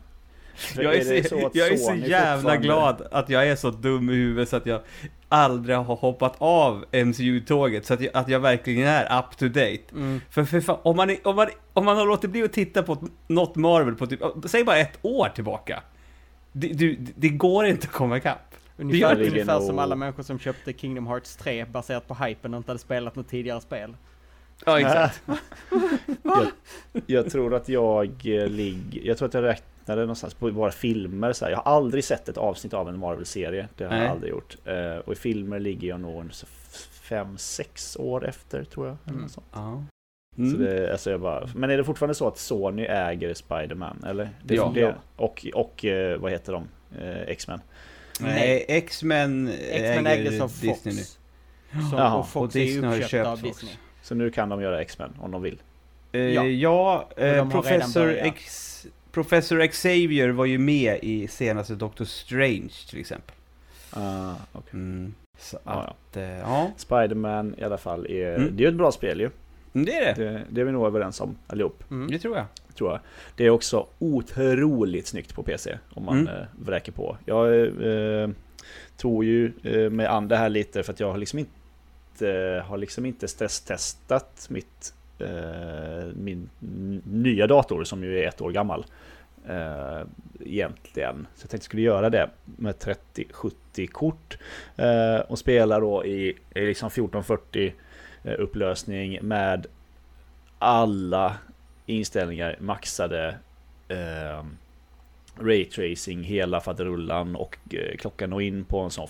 Speaker 2: För
Speaker 1: Jag är,
Speaker 2: det
Speaker 1: så, jag är så jävla glad att jag är så dum i huvudet så att jag aldrig har hoppat av MCU-tåget så att jag, att jag verkligen är up to date.
Speaker 3: Mm.
Speaker 1: För, för fan, om man, är- om, man, om man har låtit bli att titta på något Marvel på typ, säg bara ett år tillbaka. Det, du, det går inte att komma ikapp.
Speaker 3: Ungefär, ungefär som alla människor som köpte Kingdom Hearts 3 baserat på hypen och inte hade spelat något tidigare spel.
Speaker 1: Ja, exakt.
Speaker 2: jag, jag tror att jag eh, ligger, jag tror att jag eller någonstans på våra filmer. Så här. Jag har aldrig sett ett avsnitt av en Marvel-serie. Det har
Speaker 1: Nej.
Speaker 2: jag aldrig gjort. Eh, och i filmer ligger jag nog så fem, sex år efter tror jag. Eller
Speaker 3: Mm.
Speaker 2: något sånt.
Speaker 1: Ja.
Speaker 2: Så
Speaker 1: Mm.
Speaker 2: det, alltså jag bara, men är det fortfarande så att Sony äger Spider-Man? Eller? Det,
Speaker 1: Ja.
Speaker 2: det, och, och eh, vad heter de? Eh, X-Men.
Speaker 1: Nej, X-Men
Speaker 3: X-Men
Speaker 1: äger
Speaker 3: Fox.
Speaker 1: Disney nu.
Speaker 3: Som,
Speaker 2: Jaha,
Speaker 3: och Fox
Speaker 1: och Disney
Speaker 3: är
Speaker 1: köpt
Speaker 3: av
Speaker 1: Fox.
Speaker 3: Disney.
Speaker 2: Så nu kan de göra X-Men om de vill.
Speaker 1: Eh,
Speaker 3: Ja.
Speaker 1: ja, eh, professor. X, professor Xavier var ju med i senaste Doctor Strange till exempel.
Speaker 2: Uh, okay.
Speaker 1: Mm. Så
Speaker 2: Ja,
Speaker 1: att, eh, ja.
Speaker 2: Spider-Man i alla fall är,
Speaker 1: Mm.
Speaker 2: det är ju ett bra spel ju.
Speaker 1: Mm, Det är det.
Speaker 2: Det, det är vi nog överens om allihop.
Speaker 3: Mm.
Speaker 1: Det tror jag.
Speaker 2: tror jag. Det är också otroligt snyggt på PC om man
Speaker 1: Mm.
Speaker 2: eh, vräker på. Jag eh, tror ju eh, med an det här lite för att jag har liksom inte Eh, har liksom inte stresstestat mitt eh, min nya dator som ju är ett år gammal. Eh, egentligen. Så jag tänkte jag skulle göra det med 30-70 kort eh, och spela då i, i liksom 1440 eh, upplösning med alla inställningar maxade eh, Raytracing hela faderullan och eh, klockan når in på en sån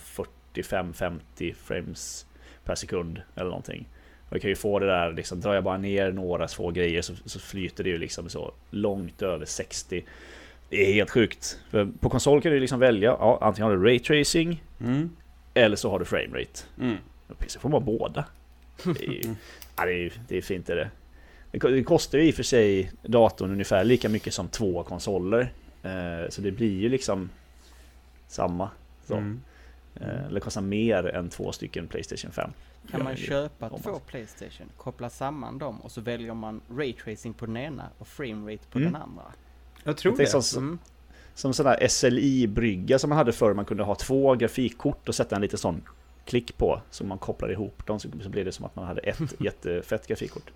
Speaker 2: 45-50 frames per sekund eller någonting. Och jag kan ju få det där, liksom, drar jag bara ner några få grejer så, så flyter det ju liksom så långt över 60. Det är helt sjukt. För på konsol kan du liksom välja, ja, antingen har du Raytracing
Speaker 1: Mm.
Speaker 2: eller så har du framerate.
Speaker 1: Mm.
Speaker 2: PC får man båda. Det är, ju, ja, det är, det är fint är det. Det kostar ju i och för sig datorn ungefär lika mycket som två konsoler. Eh, Så det blir ju liksom samma. Så.
Speaker 1: Mm.
Speaker 2: Eh, Eller kostar mer än två stycken Playstation 5.
Speaker 3: Kan man köpa
Speaker 2: om
Speaker 3: två
Speaker 2: man-
Speaker 3: Playstation, koppla samman dem och så väljer man Raytracing på den ena och framerate på
Speaker 2: Mm.
Speaker 3: den andra.
Speaker 1: Jag tror
Speaker 2: Det
Speaker 1: det.
Speaker 2: som,
Speaker 3: Mm.
Speaker 2: som sån där SLI-brygga som man hade förr. Man kunde ha två grafikkort och sätta en liten sån klick på. Så man kopplar ihop dem så så blir det som att man hade ett jättefett grafikkort.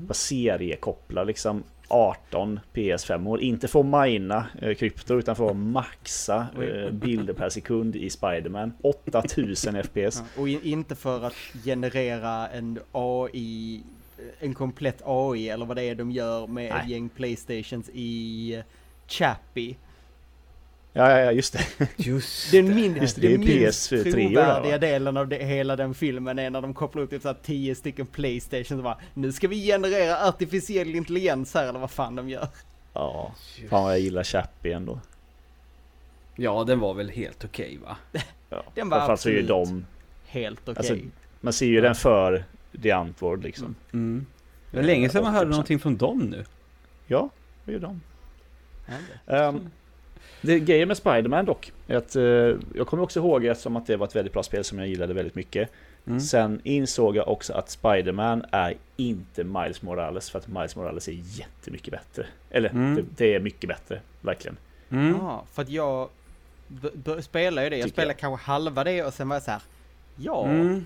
Speaker 2: Bara seriekoppla liksom 18 PS5 år. Inte få mina eh, krypto utan få maxa eh, bilder per sekund i Spiderman. 8000 FPS.
Speaker 3: Ja, och inte för att generera en AI, en komplett AI eller vad det är de gör med ett
Speaker 2: Nej.
Speaker 3: gäng Playstations i Chappie.
Speaker 2: Ja, ja, ja, just det.
Speaker 1: Just
Speaker 3: Den, min,
Speaker 2: Just det, det är
Speaker 3: den minst
Speaker 2: PS3 där,
Speaker 3: trovärdiga delen av det, hela den filmen är när de kopplar upp typ så här 10 stycken Playstations och bara Nu ska vi generera artificiell intelligens här eller vad fan de gör.
Speaker 2: Ja, fan vad jag gillar Chappie ändå.
Speaker 1: Ja, den var väl helt okej va?
Speaker 2: Ja.
Speaker 3: Den var
Speaker 2: så är ju
Speaker 3: absolut
Speaker 2: de,
Speaker 3: Helt okej.
Speaker 2: alltså, man ser ju den för The Antwoord liksom.
Speaker 1: Mm. Det var länge sedan man hörde
Speaker 2: 80%.
Speaker 1: någonting från dem nu.
Speaker 2: Ja, det är ju de.
Speaker 3: Ja,
Speaker 2: Um, det grejen med Spiderman dock, är att eh, jag kommer också ihåg eftersom att det var ett väldigt bra spel som jag gillade väldigt mycket.
Speaker 1: Mm.
Speaker 2: Sen insåg jag också att Spiderman är inte Miles Morales för att Miles Morales är jättemycket bättre. Eller
Speaker 1: Mm.
Speaker 2: det, det är mycket bättre, verkligen.
Speaker 1: Mm.
Speaker 3: Ja, för att jag spelar ju det. Jag
Speaker 2: Tycker
Speaker 3: spelar
Speaker 2: jag.
Speaker 3: kanske halva det och sen var jag så här. Jag
Speaker 1: Mm.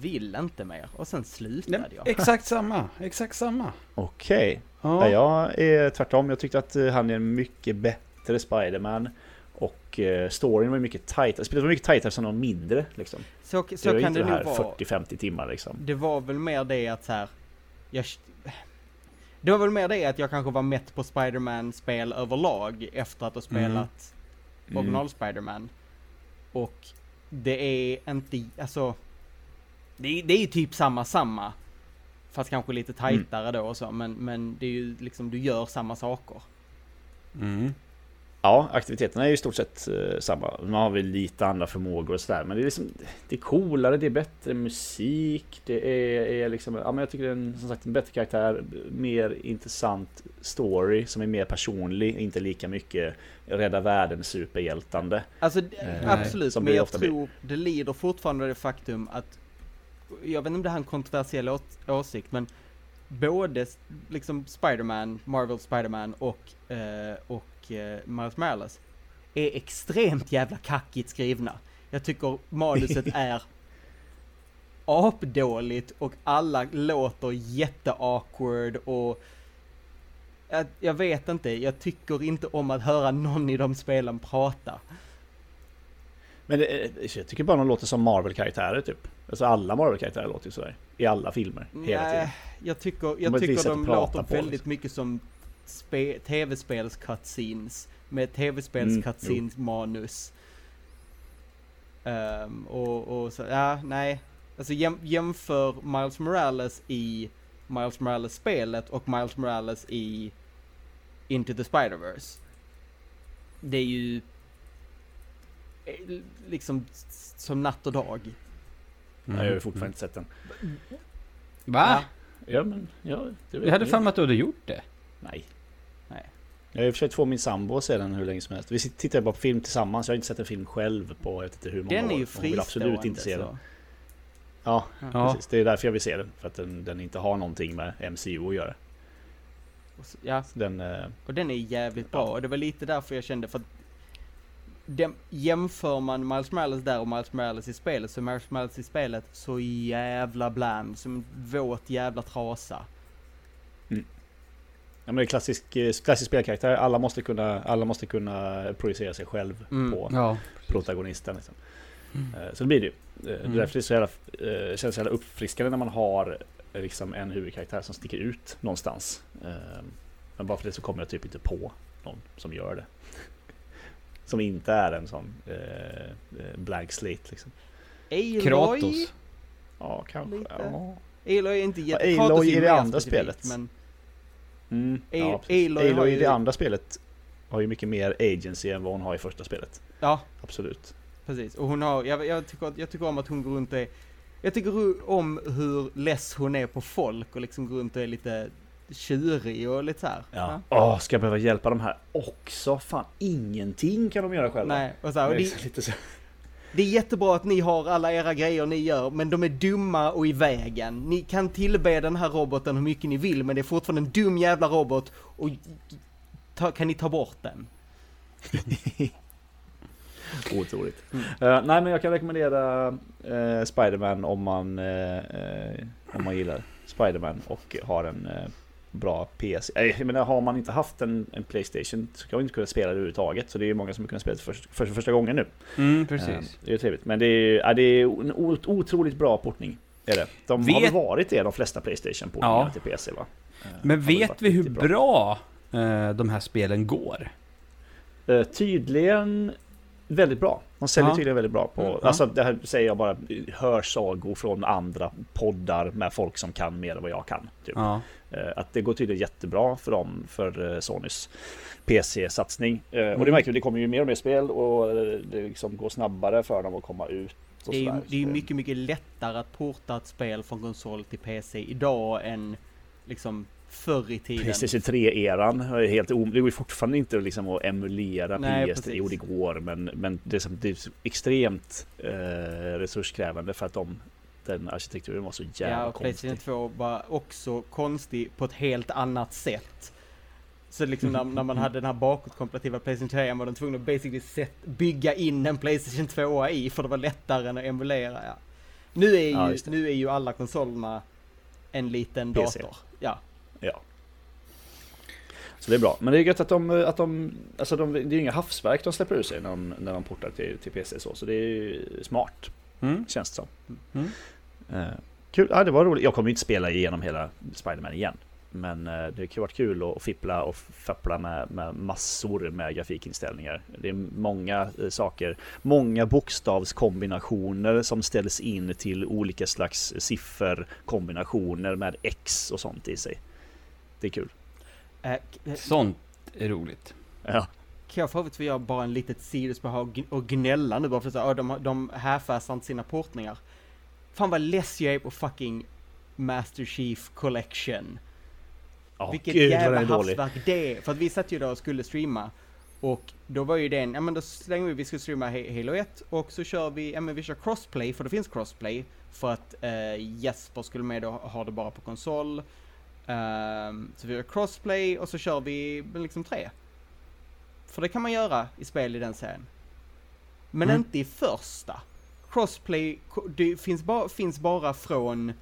Speaker 3: vill inte mer. Och sen slutade
Speaker 1: Nej,
Speaker 3: jag.
Speaker 1: exakt samma, exakt samma.
Speaker 2: Okej.
Speaker 1: Ja.
Speaker 2: Ja. Jag är tvärtom. Jag tyckte att eh, han är en mycket bättre Spiderman. Och eh, storyn var mycket tajtare. Spelet var mycket tajtare som någon mindre liksom.
Speaker 3: Så,
Speaker 2: det
Speaker 3: så
Speaker 2: var
Speaker 3: kan
Speaker 2: inte
Speaker 3: det
Speaker 2: det här
Speaker 3: nog vara.
Speaker 2: 40-50 timmar liksom.
Speaker 3: Det var väl mer det att så här. Jag, det var väl mer det att jag kanske var mätt på Spiderman-spel överlag efter att ha spelat
Speaker 2: Mm.
Speaker 3: original Spiderman. Och det är inte, alltså. Det är, det är ju typ samma samma. Fast kanske lite tajtare då och så, men, men det är ju liksom, du gör samma saker.
Speaker 1: Mm.
Speaker 2: Ja, aktiviteterna är ju i stort sett eh, samma. Man har väl lite andra förmågor och sådär. Men det är liksom Det är coolare, det är bättre musik. Det är, är liksom Ja men jag tycker det är en, som sagt en bättre karaktär. Mer intressant story som är mer personlig. Inte lika mycket rädda världen superhjältande.
Speaker 3: Alltså
Speaker 2: Eh,
Speaker 3: absolut,
Speaker 2: som
Speaker 3: men jag
Speaker 2: ofta blir.
Speaker 3: tror det lider fortfarande det faktum att jag vet inte om det här är en kontroversiell å- åsikt, men både liksom Spiderman, Marvel Spiderman och, eh, och eh, Miles Morales är extremt jävla kackigt skrivna. Jag tycker manuset är apdåligt och alla låter jätte-awkward och jag, jag vet inte, jag tycker inte om att höra någon i de spelen prata.
Speaker 2: Men det, är- jag tycker bara de låter som Marvel-karaktärer typ. Alltså alla Marvel-karaktärer låter ju sådär. I alla filmer. Hela tiden.
Speaker 3: Nej, jag tycker, jag
Speaker 2: visst
Speaker 3: tycker de låter
Speaker 2: på,
Speaker 3: väldigt
Speaker 2: liksom.
Speaker 3: mycket som tv-spels cutscenes med tv-spels
Speaker 2: Mm,
Speaker 3: cutscenes manus. Ehm, och, och så, ja, nej. Alltså jäm, jämför Miles Morales i Miles Morales-spelet och Miles Morales i Into the Spider-Verse. Det är ju eh, liksom som natt och dag.
Speaker 2: Jag har ju fortfarande inte sett den.
Speaker 1: Va?
Speaker 2: Ja, men ja, det
Speaker 1: Jag hade för mig att du hade gjort det.
Speaker 2: Nej.
Speaker 3: Nej.
Speaker 2: Jag har försökt få min sambo att se den hur länge som helst. Vi tittar bara på film tillsammans. Jag har inte sett en film själv på jag vet inte hur många
Speaker 3: Den är
Speaker 2: år.
Speaker 3: ju
Speaker 2: Hon vill absolut
Speaker 3: fristående.
Speaker 2: inte se den. Ja,
Speaker 1: Ja.
Speaker 2: precis. Det är därför jag vill se den. För att den, den inte har någonting med MCU att göra.
Speaker 3: Och så- Ja,
Speaker 2: Den, eh,
Speaker 3: och den är jävligt bra. Och det var lite därför jag kände för att dem, jämför man Miles Morales där och Miles Morales i spelet så är Miles Morales i spelet så jävla bland. Som en våt jävla trasa.
Speaker 2: Ja, men det är klassisk, eh, klassisk spelkaraktär. Alla måste kunna, alla måste kunna projicera sig själv
Speaker 3: Mm.
Speaker 2: på
Speaker 1: Ja.
Speaker 2: protagonisten. Liksom. Eh, Så det blir det ju. Eh, Det är därför det är så jävla, känns så jävla uppfriskande när man har liksom en huvudkaraktär som sticker ut någonstans. Men bara för det så kommer jag typ inte på någon som gör det. Som inte är en sån blank slate liksom.
Speaker 3: Aloy?
Speaker 1: Kratos.
Speaker 2: Ja, kanske.
Speaker 3: Lite.
Speaker 2: Ja.
Speaker 3: Aloy är inte jätte...
Speaker 2: Aloy
Speaker 3: Kratos är
Speaker 2: det andra spelet.
Speaker 3: Men
Speaker 2: Mm,
Speaker 3: A-
Speaker 2: ja.
Speaker 3: Aloy
Speaker 2: Aloy i
Speaker 3: ju-
Speaker 2: det andra spelet har ju mycket mer agency än vad hon har i första spelet.
Speaker 3: ja,
Speaker 2: Absolut.
Speaker 3: precis. Och hon har, jag, jag, tycker, jag tycker om att hon går runt och är, jag tycker om hur less hon är på folk och liksom går runt och är lite tjurig och lite så här.
Speaker 2: Ja. Åh, ska jag behöva hjälpa de här också? Fan, ingenting kan de göra själva.
Speaker 3: Nej, och så här, och
Speaker 2: Det är
Speaker 3: det,
Speaker 2: lite så.
Speaker 3: Det är jättebra att ni har alla era grejer ni gör, men de är dumma och i vägen. Ni kan tillbe den här roboten hur mycket ni vill, men det är fortfarande en dum jävla robot och ta, kan ni ta bort den?
Speaker 2: Otroligt. Eh, nej men jag kan rekommendera uh, Spiderman om man, eh, om man gillar Spiderman och har en bra PC. Jag menar, har man inte haft en, en Playstation så kan man inte kunna spela det överhuvudtaget. Så det är ju många som har kunnat spela det för, för, första gången nu.
Speaker 1: Mm, precis.
Speaker 2: det är trevligt. Men det är, ja, det är en otroligt bra portning. Är det. De har
Speaker 1: Vet-
Speaker 2: väl varit det de flesta Playstation-portningarna
Speaker 1: Ja.
Speaker 2: till PC va? Eh,
Speaker 1: Men
Speaker 2: har
Speaker 1: vet vi hur
Speaker 2: riktigt
Speaker 1: bra eh, de här spelen går?
Speaker 2: Eh, tydligen väldigt bra. De säljer
Speaker 1: Ja.
Speaker 2: tydligen väldigt bra på...
Speaker 1: Mm.
Speaker 2: Alltså det här säger jag bara hörsagor från andra poddar med folk som kan mer än vad jag kan. Typ.
Speaker 1: Ja.
Speaker 2: Eh, Att det går tydligen jättebra för dem, för eh, Sonys PC-satsning. Eh, Och
Speaker 1: Mm.
Speaker 2: det märker vi, det kommer ju mer och mer spel och det liksom går snabbare för dem att komma ut.
Speaker 3: Det är ju det är ju mycket, mycket lättare att porta ett spel från konsol till PC idag än liksom förr i tiden.
Speaker 2: Playstation 3-eran är helt om... Det går fortfarande inte liksom att emulera
Speaker 3: Nej,
Speaker 2: PS3.
Speaker 3: precis.
Speaker 2: Jo, det går, men, men det, är, som- det är extremt eh, resurskrävande för att de, den arkitekturen var så jävla
Speaker 3: Ja, och Playstation
Speaker 2: konstig.
Speaker 3: 2 var också konstig på ett helt annat sätt. Så liksom när, när man hade den här bakåtkompatitiva Playstation 3 var de tvungna att basically set, bygga in en Playstation 2 i för det var lättare än att emulera. Ja. Nu, är
Speaker 2: Ja,
Speaker 3: ju,
Speaker 2: det.
Speaker 3: nu är ju alla konsolerna en liten
Speaker 2: PC.
Speaker 3: dator. Ja.
Speaker 2: Ja. Så det är bra. Men det är gött att de, att de, alltså de, det är ju inga havsverk de släpper ut sig när de, när de portar till, till PC så. Så det är ju smart,
Speaker 1: Mm.
Speaker 2: känns det som.
Speaker 1: Mm.
Speaker 2: Eh, kul, ja det var roligt. Jag kommer ju inte spela igenom hela Spiderman igen. Men eh, det har varit kul att fippla och fappla med, med massor med grafikinställningar. Det är många eh, saker, många bokstavskombinationer som ställs in till olika slags sifferkombinationer med X och sånt i sig. Det är kul.
Speaker 3: Eh, k-
Speaker 1: Sånt är roligt.
Speaker 2: Ja.
Speaker 3: Kan jag för övrigt få göra bara en litet sidospår och gn- och gnälla nu bara för att säga, de, de half inte sina portningar. Fan vad less jag är på fucking Master Chief Collection.
Speaker 2: Ja,
Speaker 3: Vilket
Speaker 2: gud,
Speaker 3: jävla havsverk det är. För att vi satt ju där och skulle streama. Och då var ju den, ja men då slänger vi, vi ska streama Ha- Halo 1 och så kör vi, ja men vi kör crossplay, för det finns crossplay. För att eh, Jesper skulle med och ha det bara på konsol. Ehm, så vi gör crossplay och så kör vi liksom tre. För det kan man göra i spel i den serien. Men
Speaker 1: Mm.
Speaker 3: inte i första. Crossplay, det finns bara, finns bara från,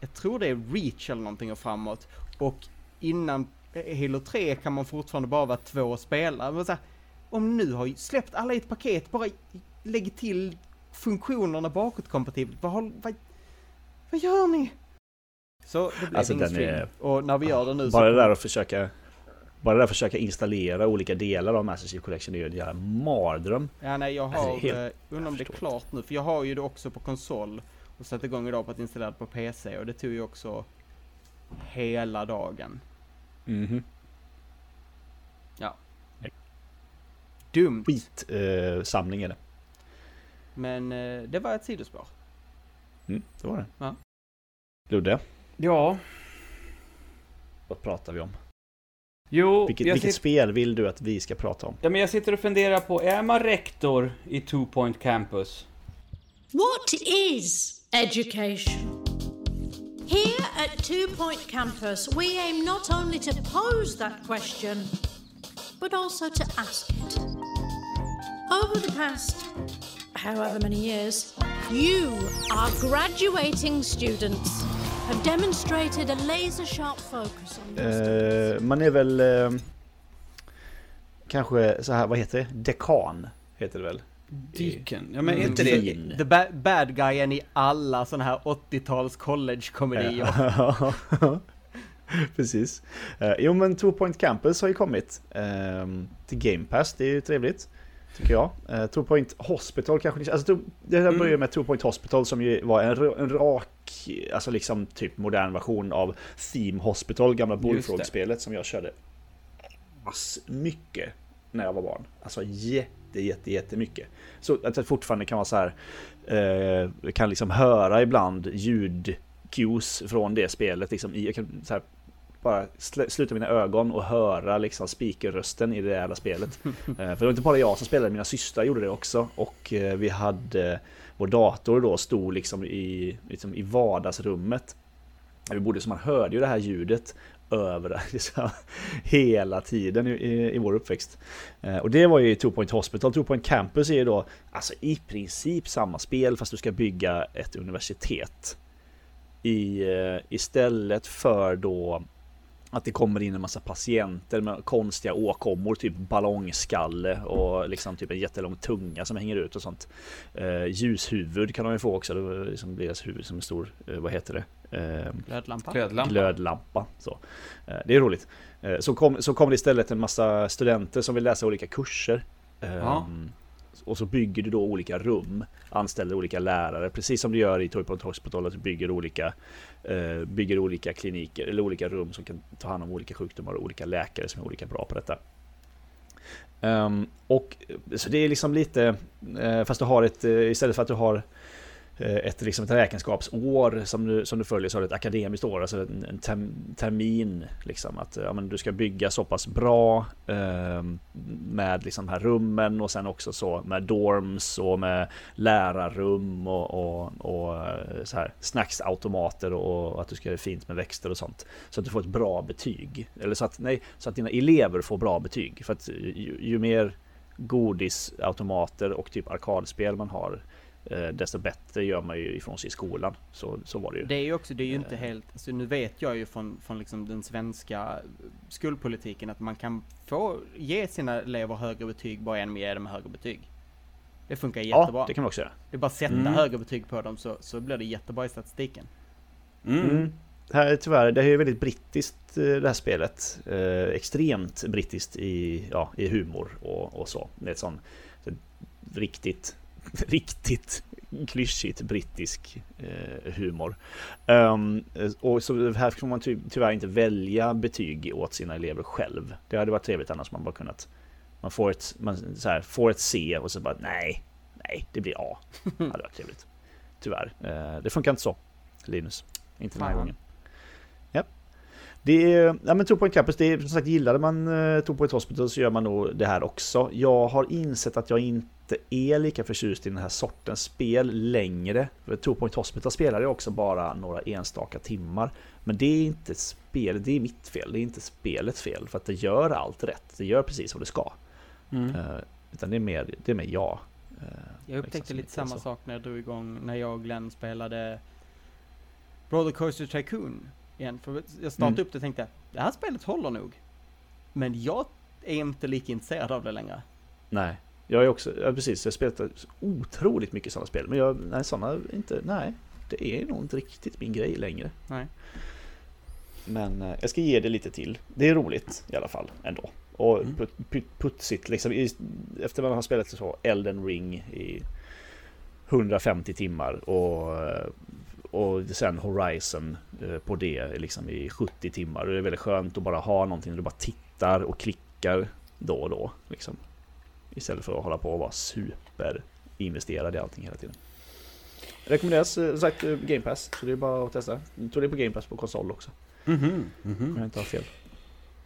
Speaker 3: jag tror det är Reach eller någonting och framåt. Och innan eh, Halo 3 kan man fortfarande bara vara två spelare. Här, om nu har släppt alla i ett paket, bara lägg till funktionerna bakåtkompatibelt. Vad, vad, vad gör ni? Så det blev
Speaker 2: Alltså,
Speaker 3: ingen stream.
Speaker 2: är-
Speaker 3: Och när vi gör det nu
Speaker 2: Bara det där att försöka Bara det där att försöka installera olika delar av Master Chief Collection det är ju en jävla mardröm.
Speaker 3: Ja, nej, jag
Speaker 2: Alltså,
Speaker 3: har...
Speaker 2: helt
Speaker 3: eh, undrar om det är klart nu, för jag har ju det också på konsol. Och satte igång idag på att installera det på PC och det tog ju också hela dagen.
Speaker 2: Mhm.
Speaker 3: Ja. Dumt.
Speaker 2: Skit eh, samling är det.
Speaker 3: Men eh, det var ett sidospår.
Speaker 2: Mm, det var det.
Speaker 3: Ja.
Speaker 2: Ludde,
Speaker 1: Ja,
Speaker 2: vad pratar vi om?
Speaker 1: jo,
Speaker 2: Vilket, vilket
Speaker 1: sit-
Speaker 2: spel vill du att vi ska prata om?
Speaker 1: ja, men jag sitter och funderar på, är man rektor i Two Point Campus?
Speaker 7: What is education? Here at Two Point Campus, we aim not only to pose that question, but also to ask it. Over the past however many years, you, our graduating students, have demonstrated a laser sharp focus on this.
Speaker 2: Eh, man är väl eh, kanske så här, vad heter det? Dekan heter det väl?
Speaker 1: Deacon? Ja, men är
Speaker 2: Mm,
Speaker 1: inte det...
Speaker 3: The ba- bad guyen i alla såna här 80-tals college-komedier.
Speaker 2: Ja. Precis. Eh, jo men Two Point Campus har ju kommit eh, till Game Pass, det är ju trevligt. Tycker jag. Uh, Two Point Hospital kanske ni alltså, Det här börjar med Two Point Hospital som ju var en rak, alltså liksom typ modern version av Theme Hospital, gamla. Bullfrog-spelet som jag körde mycket när jag var barn. Alltså jätte, jätte, jättemycket. Så att jag fortfarande kan vara så här, eh, kan liksom höra ibland ljudcues från det spelet. Liksom, jag kan så här, bara sl- sluta mina ögon och höra liksom speakerrösten i det jävla spelet. eh, för det var inte bara jag som spelade, mina systrar gjorde det också. Och eh, vi hade, vår dator då stod liksom i, liksom i vardagsrummet. Vi bodde så man hörde ju det här ljudet över liksom, hela tiden i, i, i vår uppväxt. Eh, och det var ju Two Point Hospital. Two Point Campus är ju då alltså i princip samma spel fast du ska bygga ett universitet. I, eh, istället för då att det kommer in en massa patienter med konstiga åkommor, typ ballongskalle och liksom typ en jättelång tunga som hänger ut och sånt. Eh, ljushuvud kan de ju få också, det liksom blir deras huvud som en stor, eh, vad heter det? Eh,
Speaker 3: Glödlampa.
Speaker 1: Glödlampa.
Speaker 2: glödlampa. Så. Eh, Det är roligt. Eh, Så kom, så kom det istället en massa studenter som vill läsa olika kurser. Ehm,
Speaker 1: Ja.
Speaker 2: Och så bygger du då olika rum, anställer olika lärare, precis som du gör i Toypont Hospital, att du bygger olika, eh, bygger olika kliniker eller olika rum som kan ta hand om olika sjukdomar och olika läkare som är olika bra på detta. Um, och så det är liksom lite, eh, fast du har ett, eh, istället för att du har Eh, ett, liksom ett räkenskapsår som du, som du följer så har du ett akademiskt år, alltså en, en term, termin. Liksom, att ja, men du ska bygga så pass bra eh, med liksom de här rummen och sen också så med dorms och med lärarrum och, och, och eh, så här snacksautomater och att du ska göra fint med växter och sånt. Så att du får ett bra betyg. Eller så att, nej, så att dina elever får bra betyg. För att ju, ju mer godisautomater och typ arkadspel man har desto bättre gör man ju ifrån sig i skolan. Så, så var det ju.
Speaker 3: Det är ju också, det är ju inte helt, alltså nu vet jag ju från, från liksom den svenska skolpolitiken att man kan få ge sina elever högre betyg bara genom att ge dem högre betyg. Det funkar jättebra.
Speaker 2: Ja, det kan man också göra.
Speaker 3: Det är bara att sätta
Speaker 1: Mm.
Speaker 3: högre betyg på dem så, så blir det jättebra i statistiken.
Speaker 1: Mm.
Speaker 2: Mm. Det här är tyvärr, det här är väldigt brittiskt eh, det här spelet. Eh, extremt brittiskt i, ja, i humor och, och så. Det är ett sånt så riktigt, riktigt klyschigt brittisk eh, humor. Ehm, och så här får man ty, tyvärr inte välja betyg åt sina elever själv. Det hade varit trevligt annars man bara kunnat man får ett, man, så här, får ett C och så bara nej, nej, det blir A. Det hade varit trevligt. Tyvärr. Eh, det funkar inte så, Linus. Inte den här
Speaker 3: Fan.
Speaker 2: gången. Det är, ja men Two Point Campus, det är som sagt gillade man uh, Two Point Hospital så gör man nog det här också. Jag har insett att jag inte är lika förtjust i den här sortens spel längre. För Two Point Hospital spelar jag också bara några enstaka timmar. Men det är inte spelet, det är mitt fel. Det är inte spelets fel. För att det gör allt rätt. Det gör precis vad det ska.
Speaker 1: Mm.
Speaker 2: Eh, utan det är mer, det är mer jag. eh,
Speaker 3: Jag upptäckte
Speaker 2: liksom,
Speaker 3: lite
Speaker 2: som
Speaker 3: samma
Speaker 2: så.
Speaker 3: sak när jag drog igång, när jag och Glenn spelade Rollercoaster Tycoon igen. För jag startade
Speaker 2: Mm.
Speaker 3: upp det och tänkte, det här spelet håller nog. Men jag är inte lika intresserad av det längre.
Speaker 2: Nej, jag är också, ja, precis, jag har spelat otroligt mycket sådana spel. Men jag, nej, sådana inte, nej. Det är nog inte riktigt min grej längre.
Speaker 3: Nej.
Speaker 2: men eh, jag ska ge det lite till. Det är roligt i alla fall ändå. Och
Speaker 1: Mm.
Speaker 2: put, put, putsigt liksom. Efter man har spelat så Elden Ring i 150 timmar och, eh, och sen Horizon eh, på det liksom i 70 timmar. Och det är väldigt skönt att bara ha någonting där du bara tittar och klickar då och då. Liksom. Istället för att hålla på och vara superinvesterad i allting hela tiden. Rekommenderas eh, som sagt eh, Game Pass, så det är bara att testa. Jag tror det är på Game Pass på konsol också,
Speaker 1: Mhm, mhm.
Speaker 2: om jag inte har fel.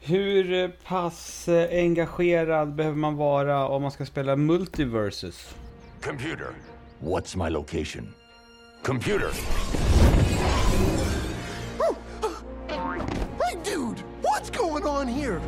Speaker 1: Hur pass engagerad behöver man vara om man ska spela multiversus?
Speaker 8: Computer, what's my location? Computer!
Speaker 6: Hey, dude! What's going on here?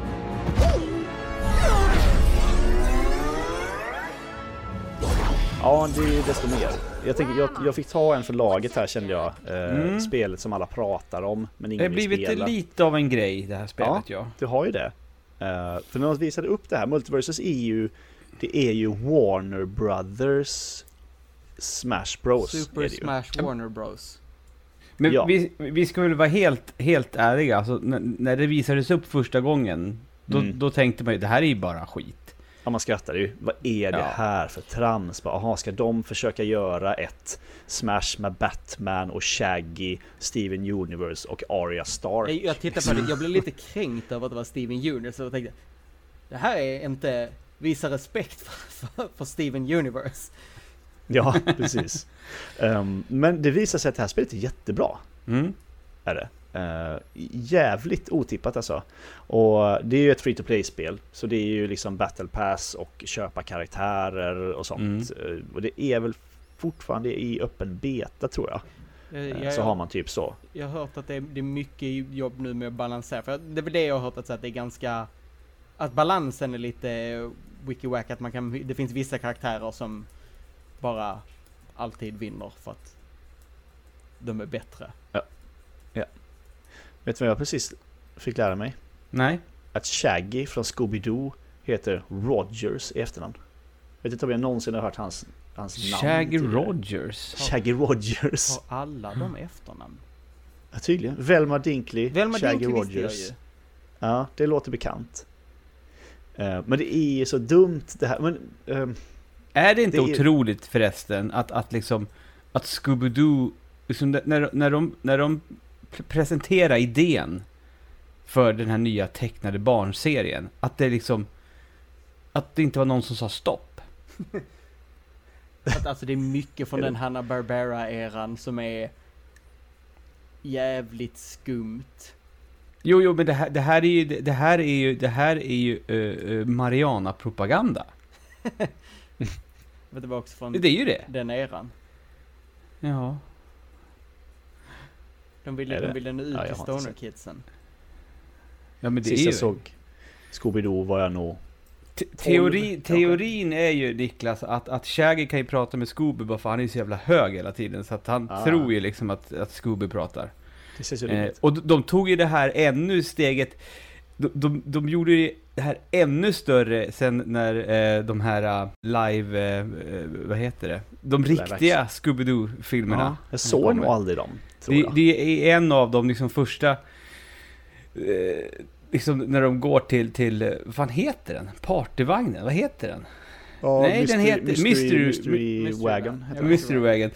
Speaker 2: Ja, det är desto mer. Jag, tänker, jag, jag fick ta en för laget här kände jag. Eh, Spelet som alla pratar om, men
Speaker 1: Det
Speaker 2: ingen
Speaker 1: har
Speaker 2: vill
Speaker 1: blivit
Speaker 2: spela.
Speaker 1: lite av en grej det här spelet ja.
Speaker 2: Du har ju det. Eh, för när de visade upp det här, Multiversus är ju, det är ju Warner Brothers Smash Bros.
Speaker 3: Super. Smash Warner Bros.
Speaker 1: Men
Speaker 2: Ja.
Speaker 1: vi, vi ska väl vara helt, helt ärliga, alltså, när, det visades upp första gången, då,
Speaker 2: Mm.
Speaker 1: då tänkte man ju det här är ju bara skit.
Speaker 2: Ja, man skrattar ju. Vad är det
Speaker 1: Ja.
Speaker 2: här för trams? Bara, Aha, ska de försöka göra ett Smash med Batman och Shaggy, Steven Universe och Arya Stark?
Speaker 3: Jag, jag tittade på det, jag blev lite kränkt över att det var Steven Universe så jag tänkte Det här är inte visa respekt för, för, för Steven Universe.
Speaker 2: Ja, precis. Ehm, men det visar sig att det här spelet är jättebra.
Speaker 1: Mm.
Speaker 2: Är det. Eh, jävligt otippat alltså. Och det är ju ett free to play-spel. Så det är ju liksom battle pass och köpa karaktärer och sånt. Eh, och det är väl fortfarande i öppen beta tror jag. Eh,
Speaker 3: jag,
Speaker 2: Så har man typ så.
Speaker 3: jag har hört att det är, det är mycket jobb nu med att balansera. För det är väl det jag har hört att, säga, att det är ganska... Att balansen är lite wiki-wack, att man kan, det finns vissa karaktärer som bara alltid vinner för att de är bättre.
Speaker 2: Vet du vad jag precis fick lära mig?
Speaker 1: Nej.
Speaker 2: Att Shaggy från Scooby-Doo heter Rogers i efternamn. Vet inte om jag någonsin har hört hans, hans namn
Speaker 1: Shaggy
Speaker 2: tidigare.
Speaker 1: Rogers.
Speaker 2: Shaggy Rogers.
Speaker 3: Har alla de efternamn?
Speaker 2: Ja, tydligen. Velma Dinkley,
Speaker 3: Velma
Speaker 2: Shaggy
Speaker 3: Dinkley
Speaker 2: Rogers. Ja, det låter bekant. Eh, Men det är ju så dumt det här. Men, ehm,
Speaker 1: Är det inte
Speaker 2: Det är-
Speaker 1: otroligt förresten att, att liksom, att Scooby-Doo, liksom när, när, de, när de pre- presenterar idén för den här nya tecknade barnserien, att det liksom, att det inte var någon som sa stopp.
Speaker 3: Att, alltså det är mycket från den Hanna-Barbera-eran som är jävligt skumt.
Speaker 1: Jo, jo, men det här, det här är ju, det här är ju, det här är ju uh, uh, Mariana-propaganda.
Speaker 3: Men det var också från
Speaker 1: Det är ju det.
Speaker 3: den eran.
Speaker 1: Ja.
Speaker 3: De ville, de ville nå ut
Speaker 2: Ja, jag
Speaker 3: till stoner-kidsen.
Speaker 1: Ja, men det
Speaker 2: sist
Speaker 1: är
Speaker 2: jag
Speaker 1: ju...
Speaker 2: såg Scooby-Doo var jag nog...
Speaker 1: Te- Teori,
Speaker 2: 12 kanske.
Speaker 1: teorin är ju Niklas att, att Shaggy kan ju prata med Scooby bara för han är så jävla hög hela tiden så att han
Speaker 2: Ah.
Speaker 1: tror ju liksom att, att Scooby pratar.
Speaker 2: Det ser så
Speaker 1: Eh, och de, de tog ju det här ännu steget, de, de, de gjorde det här ännu större sen när eh, de här eh, live, eh, eh, vad heter det? De riktiga Scooby-Doo-filmerna.
Speaker 2: Ja, jag såg nog aldrig dem, tror
Speaker 1: Det,
Speaker 2: jag.
Speaker 1: det är en av de liksom första, eh, liksom när de går till, till, eh, vad fan heter den? Partyvagnen, vad heter den?
Speaker 2: Ja,
Speaker 1: Nej, den heter
Speaker 2: Mystery,
Speaker 1: Mystery-
Speaker 2: mystery,
Speaker 3: Mystery
Speaker 2: Wagon.
Speaker 3: Ja.
Speaker 1: Mystery Wagon.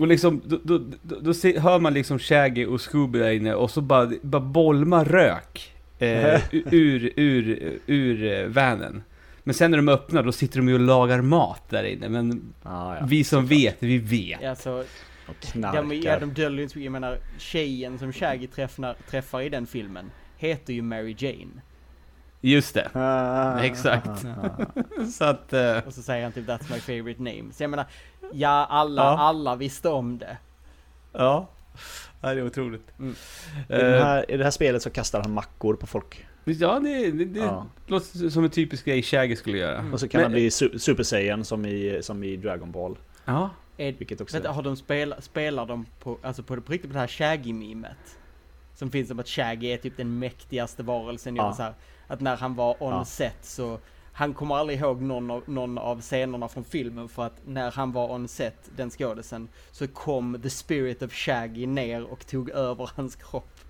Speaker 1: Och liksom, då, då, då, då hör man liksom Shaggy och Scooby där inne och så bara, bara bolma rök eh, ur, ur, ur eh, vanen. Men sen när de öppnar, då sitter de ju och lagar mat där inne. Men
Speaker 2: Ah, ja.
Speaker 1: vi som vet, vi vet.
Speaker 3: Alltså,
Speaker 2: Och
Speaker 3: de,
Speaker 2: knarkar.
Speaker 3: ja, de döljer inte. Jag menar, tjejen som Shaggy träffar, träffar i den filmen heter ju Mary Jane.
Speaker 1: Just det.
Speaker 2: Ah,
Speaker 1: Exakt.
Speaker 2: ah, ah.
Speaker 1: Så att... Eh,
Speaker 3: Och så säger han typ 'That's my favorite name' Så jag menar, ja alla, alla visste om det.
Speaker 1: ja. ja, det är otroligt.
Speaker 3: Mm.
Speaker 2: I,
Speaker 1: Eh,
Speaker 2: här, I det här spelet så kastar han mackor på folk.
Speaker 1: ja, det, det, det
Speaker 2: Ja.
Speaker 1: låter som en typisk grej Shaggy skulle göra.
Speaker 2: Och så kan
Speaker 1: Men-
Speaker 2: han bli su- Super Saiyan som i, som i Dragon Ball.
Speaker 1: Ja.
Speaker 3: Är,
Speaker 2: Vilket också...
Speaker 3: vänta, har de spelat, spelar de på, alltså på, på riktigt på det här Shaggy-mimet? Som finns om att Shaggy är typ den mäktigaste varelsen.
Speaker 2: Ja.
Speaker 3: Så här, att när han var on
Speaker 2: Ja.
Speaker 3: set så han kommer aldrig ihåg någon av, någon av scenerna från filmen för att när han var on set, den skådisen, så kom the spirit of Shaggy ner och tog över hans kropp.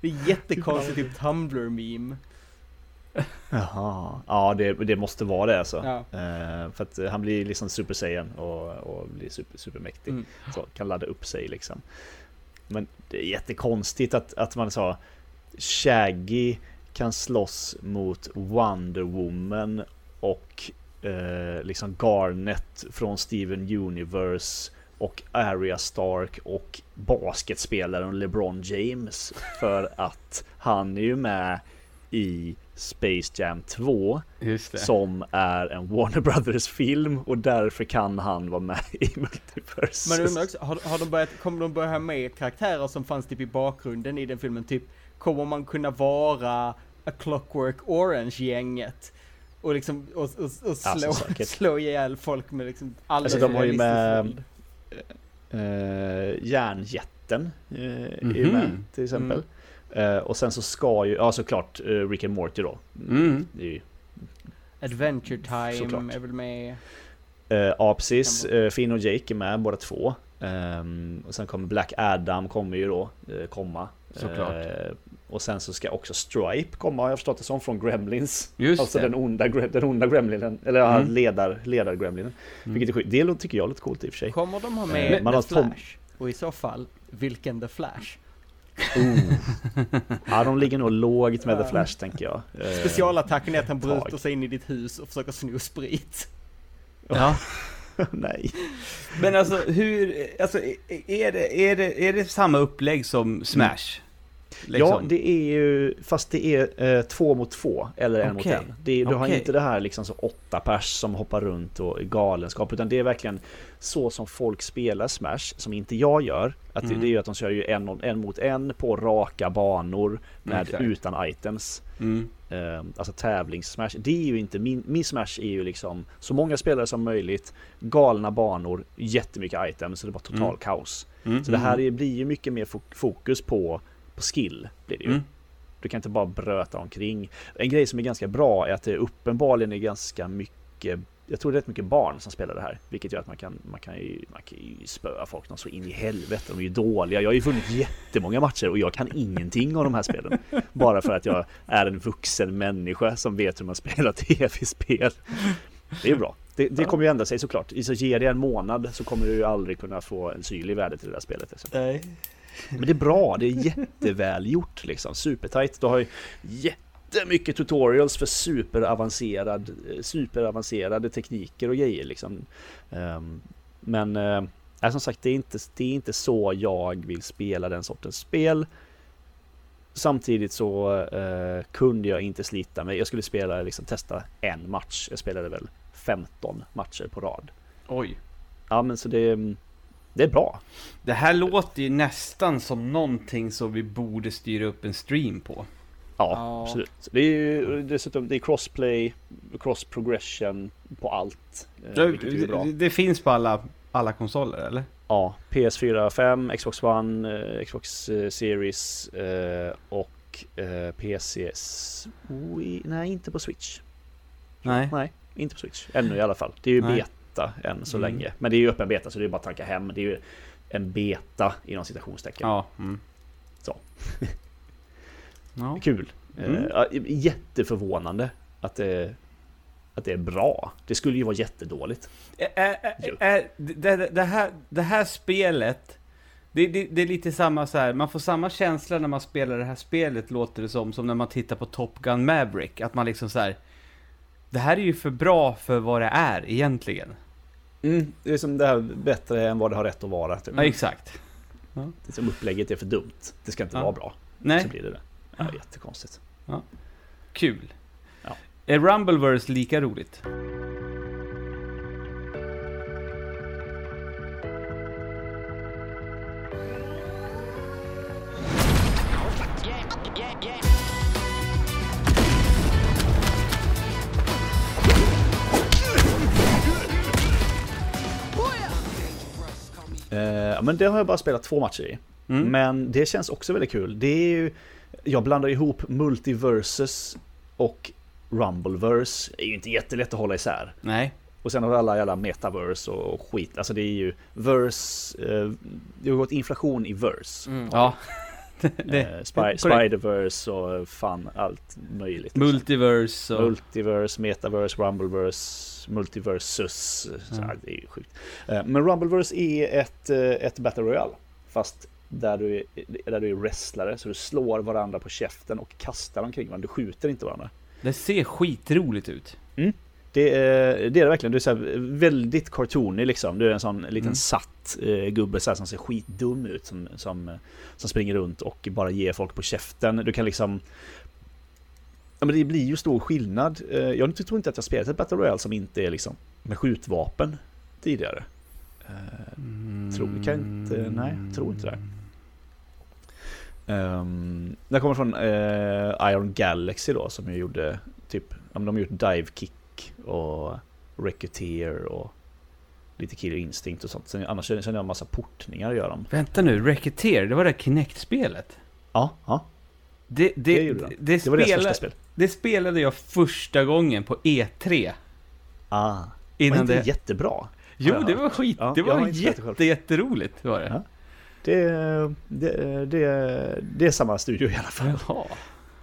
Speaker 3: Det är jättekonstigt typ Tumblr-meme.
Speaker 2: Jaha, ja det, det måste vara det alltså.
Speaker 3: Ja.
Speaker 2: Eh, för att han blir liksom Super Saiyan och, och blir super, supermäktig.
Speaker 3: Mm.
Speaker 2: Så kan ladda upp sig liksom. Men det är jättekonstigt att, att man sa Shaggy kan slåss mot Wonder Woman och eh, liksom Garnet från Steven Universe och Arya Stark och basketspelaren LeBron James för att han är ju med i Space Jam 2
Speaker 1: Just det.
Speaker 2: som är en Warner Brothers film och därför kan han vara med i Multiverse.
Speaker 3: Men undrar också, har, har de börjat, kommer de börja ha med karaktärer som fanns typ i bakgrunden i den filmen? Typ, kommer man kunna vara A Clockwork Orange-gänget? Och liksom, och, och, och slå,
Speaker 2: Alltså,
Speaker 3: slå ihjäl folk med liksom alldeles
Speaker 2: Alltså, de har ju med- eh, Järnjätten är ju
Speaker 1: Mhm.
Speaker 2: med till exempel. Eh, och sen så ska ju, ja såklart uh, Rick and Morty då.
Speaker 1: Mm.
Speaker 2: Det är ju,
Speaker 3: Adventure Time
Speaker 2: Såklart.
Speaker 3: är väl med.
Speaker 2: eh, ja precis, eh, Finn och Jake är med båda två. Ehm, och sen kommer Black Adam kommer ju då eh, komma.
Speaker 1: Såklart.
Speaker 2: Eh, och sen så ska också Stripe komma har jag förstått det som från Gremlins.
Speaker 1: Just
Speaker 2: alltså
Speaker 1: det.
Speaker 2: den onda, den onda Gremlinen, eller
Speaker 1: Mm.
Speaker 2: ledar, ledar Gremlinen. Vilket är. Det tycker jag låter coolt i och för sig.
Speaker 3: Kommer de ha
Speaker 2: Eh,
Speaker 3: med
Speaker 2: man
Speaker 3: The
Speaker 2: Tom-
Speaker 3: Flash? Och i så fall, vilken The Flash?
Speaker 2: Ja, de ligger nog lågt med The Flash tänker jag. Eh,
Speaker 3: Specialattacken är att han bryter sig in i ditt hus och försöker sno sprit.
Speaker 1: Ja.
Speaker 2: Nej.
Speaker 1: Men alltså hur, alltså är det, är det, är det samma upplägg som Smash? Liksom?
Speaker 2: Ja, det är ju, fast det är eh, två mot två eller en
Speaker 1: Okej.
Speaker 2: mot en. Det, du har
Speaker 1: Okej.
Speaker 2: inte det här liksom så åtta pers som hoppar runt och är galenskap, utan det är verkligen så som folk spelar Smash, som inte jag gör. Att det,
Speaker 1: Mm.
Speaker 2: det är ju att de kör ju en, en mot en på raka banor med
Speaker 1: Exakt.
Speaker 2: utan items.
Speaker 1: Mm.
Speaker 2: Eh, alltså tävlings-smash. Det är ju inte, min, min smash är ju liksom så många spelare som möjligt, galna banor, jättemycket items, så det är bara total
Speaker 1: Mm.
Speaker 2: kaos.
Speaker 1: Mm.
Speaker 2: Så det här är, blir ju mycket mer fok- fokus på, på skill. Blir det ju.
Speaker 1: Mm.
Speaker 2: Du kan inte bara bröta omkring. En grej som är ganska bra är att det uppenbarligen är ganska mycket jag tror det är rätt mycket barn som spelar det här, vilket gör att man kan, man kan, ju, man kan ju spöa folk något så in i helvete. De är ju dåliga. Jag har ju vunnit jättemånga matcher och jag kan ingenting av de här spelen. Bara för att jag är en vuxen människa som vet hur man spelar tv-spel. Det är bra. Det, det kommer ju ändra sig såklart. Så ger det en månad så kommer du ju aldrig kunna få en syl i värde till det där spelet. Liksom.
Speaker 1: Nej.
Speaker 2: Men det är bra, det är jätteväl gjort liksom. Supertight. Du har ju jättemycket tutorials för superavancerad, superavancerade tekniker och grejer liksom. Ehm, Men eh, är som sagt, det är, inte, det är inte så jag vill spela den sortens spel. Samtidigt så eh, kunde jag inte slita mig. Jag skulle spela, liksom testa en match. Jag spelade väl 15 matcher på rad.
Speaker 1: Oj.
Speaker 2: Ja men så det, det är bra.
Speaker 1: Det här låter ju nästan som någonting som vi borde styra upp en stream på.
Speaker 2: Ja,
Speaker 3: Ja.
Speaker 2: absolut. Det är ju dessutom det är crossplay, cross progression på allt. eh,
Speaker 1: Det,
Speaker 2: bra.
Speaker 1: det, det finns på alla, alla konsoler eller?
Speaker 2: Ja, PS4, 5, Xbox One, eh, Xbox eh, Series eh, och eh, PC. Nej, inte på Switch.
Speaker 1: Nej.
Speaker 2: Nej, inte på Switch. Ännu i alla fall. Det är ju
Speaker 1: Nej.
Speaker 2: Beta än så
Speaker 1: Mm.
Speaker 2: länge. Men det är ju öppen beta så det är bara att tanka hem. Det är ju en beta inom citationstecken.
Speaker 1: Ja. Mm.
Speaker 2: Så.
Speaker 1: ja.
Speaker 2: Kul.
Speaker 1: Mm.
Speaker 2: Eh, ja, jätteförvånande att det, att det är bra. Det skulle ju vara jättedåligt.
Speaker 1: Är, är, det, det, det, här, det här spelet, det, det, det är lite samma så här, man får samma känsla när man spelar det här spelet låter det som, som när man tittar på Top Gun Maverick. Att man liksom så här, det här är ju för bra för vad det är egentligen.
Speaker 2: Mm, det är som det här bättre än vad det har rätt att vara. Typ.
Speaker 1: Ja, exakt.
Speaker 2: Det är som upplägget är för dumt. Det ska inte
Speaker 1: Ja.
Speaker 2: vara bra. Så
Speaker 1: Nej,
Speaker 2: blir det det. Ja, jättekonstigt.
Speaker 1: kul.
Speaker 2: Ja.
Speaker 1: Är Rumbleverse lika roligt?
Speaker 2: Men det har jag bara spelat två matcher i.
Speaker 1: Mm.
Speaker 2: Men det känns också väldigt kul. Det är ju, jag blandar ihop Multiversus och Rumbleverse. Det är ju inte jättelätt att hålla isär.
Speaker 1: Nej.
Speaker 2: Och sen har du alla jävla metaverse och skit. Alltså det är ju verse. Eh, det har gått inflation i verse.
Speaker 3: Mm.
Speaker 1: Ja.
Speaker 2: Det, eh, Spy, Spider-verse och fan allt möjligt.
Speaker 1: Multiverse och...
Speaker 2: Multiverse, metaverse, rumbleverse, multiversus. Så här, det är ju sjukt. Eh, men rumbleverse är ett, eh, ett battle royale. Fast där du, är, där du är wrestlare. Så du slår varandra på käften och kastar omkring varandra. Du skjuter inte varandra.
Speaker 1: Det ser skitroligt ut.
Speaker 2: Det är, det är det verkligen. Du är så väldigt cartoony liksom. Du är en sån liten
Speaker 1: Mm.
Speaker 2: satt eh, gubbe så som ser skitdum ut. Som, som, som springer runt och bara ger folk på käften. Du kan liksom... Ja men det blir ju stor skillnad. Eh, jag tror inte att jag spelat ett Battle Royale som inte är liksom med skjutvapen tidigare. Eh, Tror, kan inte, nej, tror inte det. Um, det kommer från eh, Iron Galaxy då som ju gjorde typ, ja, de har gjort Dive Kick och Racketeer och lite Killer Instinct och sånt. Sen, annars känner jag en massa portningar gör de.
Speaker 1: Vänta nu, Racketeer, det var det Kinect-spelet?
Speaker 2: Ja, ja.
Speaker 1: Det, det,
Speaker 2: Det
Speaker 1: det,
Speaker 2: de.
Speaker 1: det,
Speaker 2: Det var deras
Speaker 1: spela,
Speaker 2: första spel.
Speaker 1: det spelade jag första gången på E3.
Speaker 2: Ah. Var
Speaker 1: Innan
Speaker 2: inte
Speaker 1: det...
Speaker 2: jättebra?
Speaker 1: Jo, det var skit.
Speaker 2: Ja,
Speaker 1: det var
Speaker 2: inte spelat det själv.
Speaker 1: jätte, jätteroligt var det.
Speaker 2: Ja. Det, det, det, det är samma studio i alla fall.
Speaker 1: Jaha.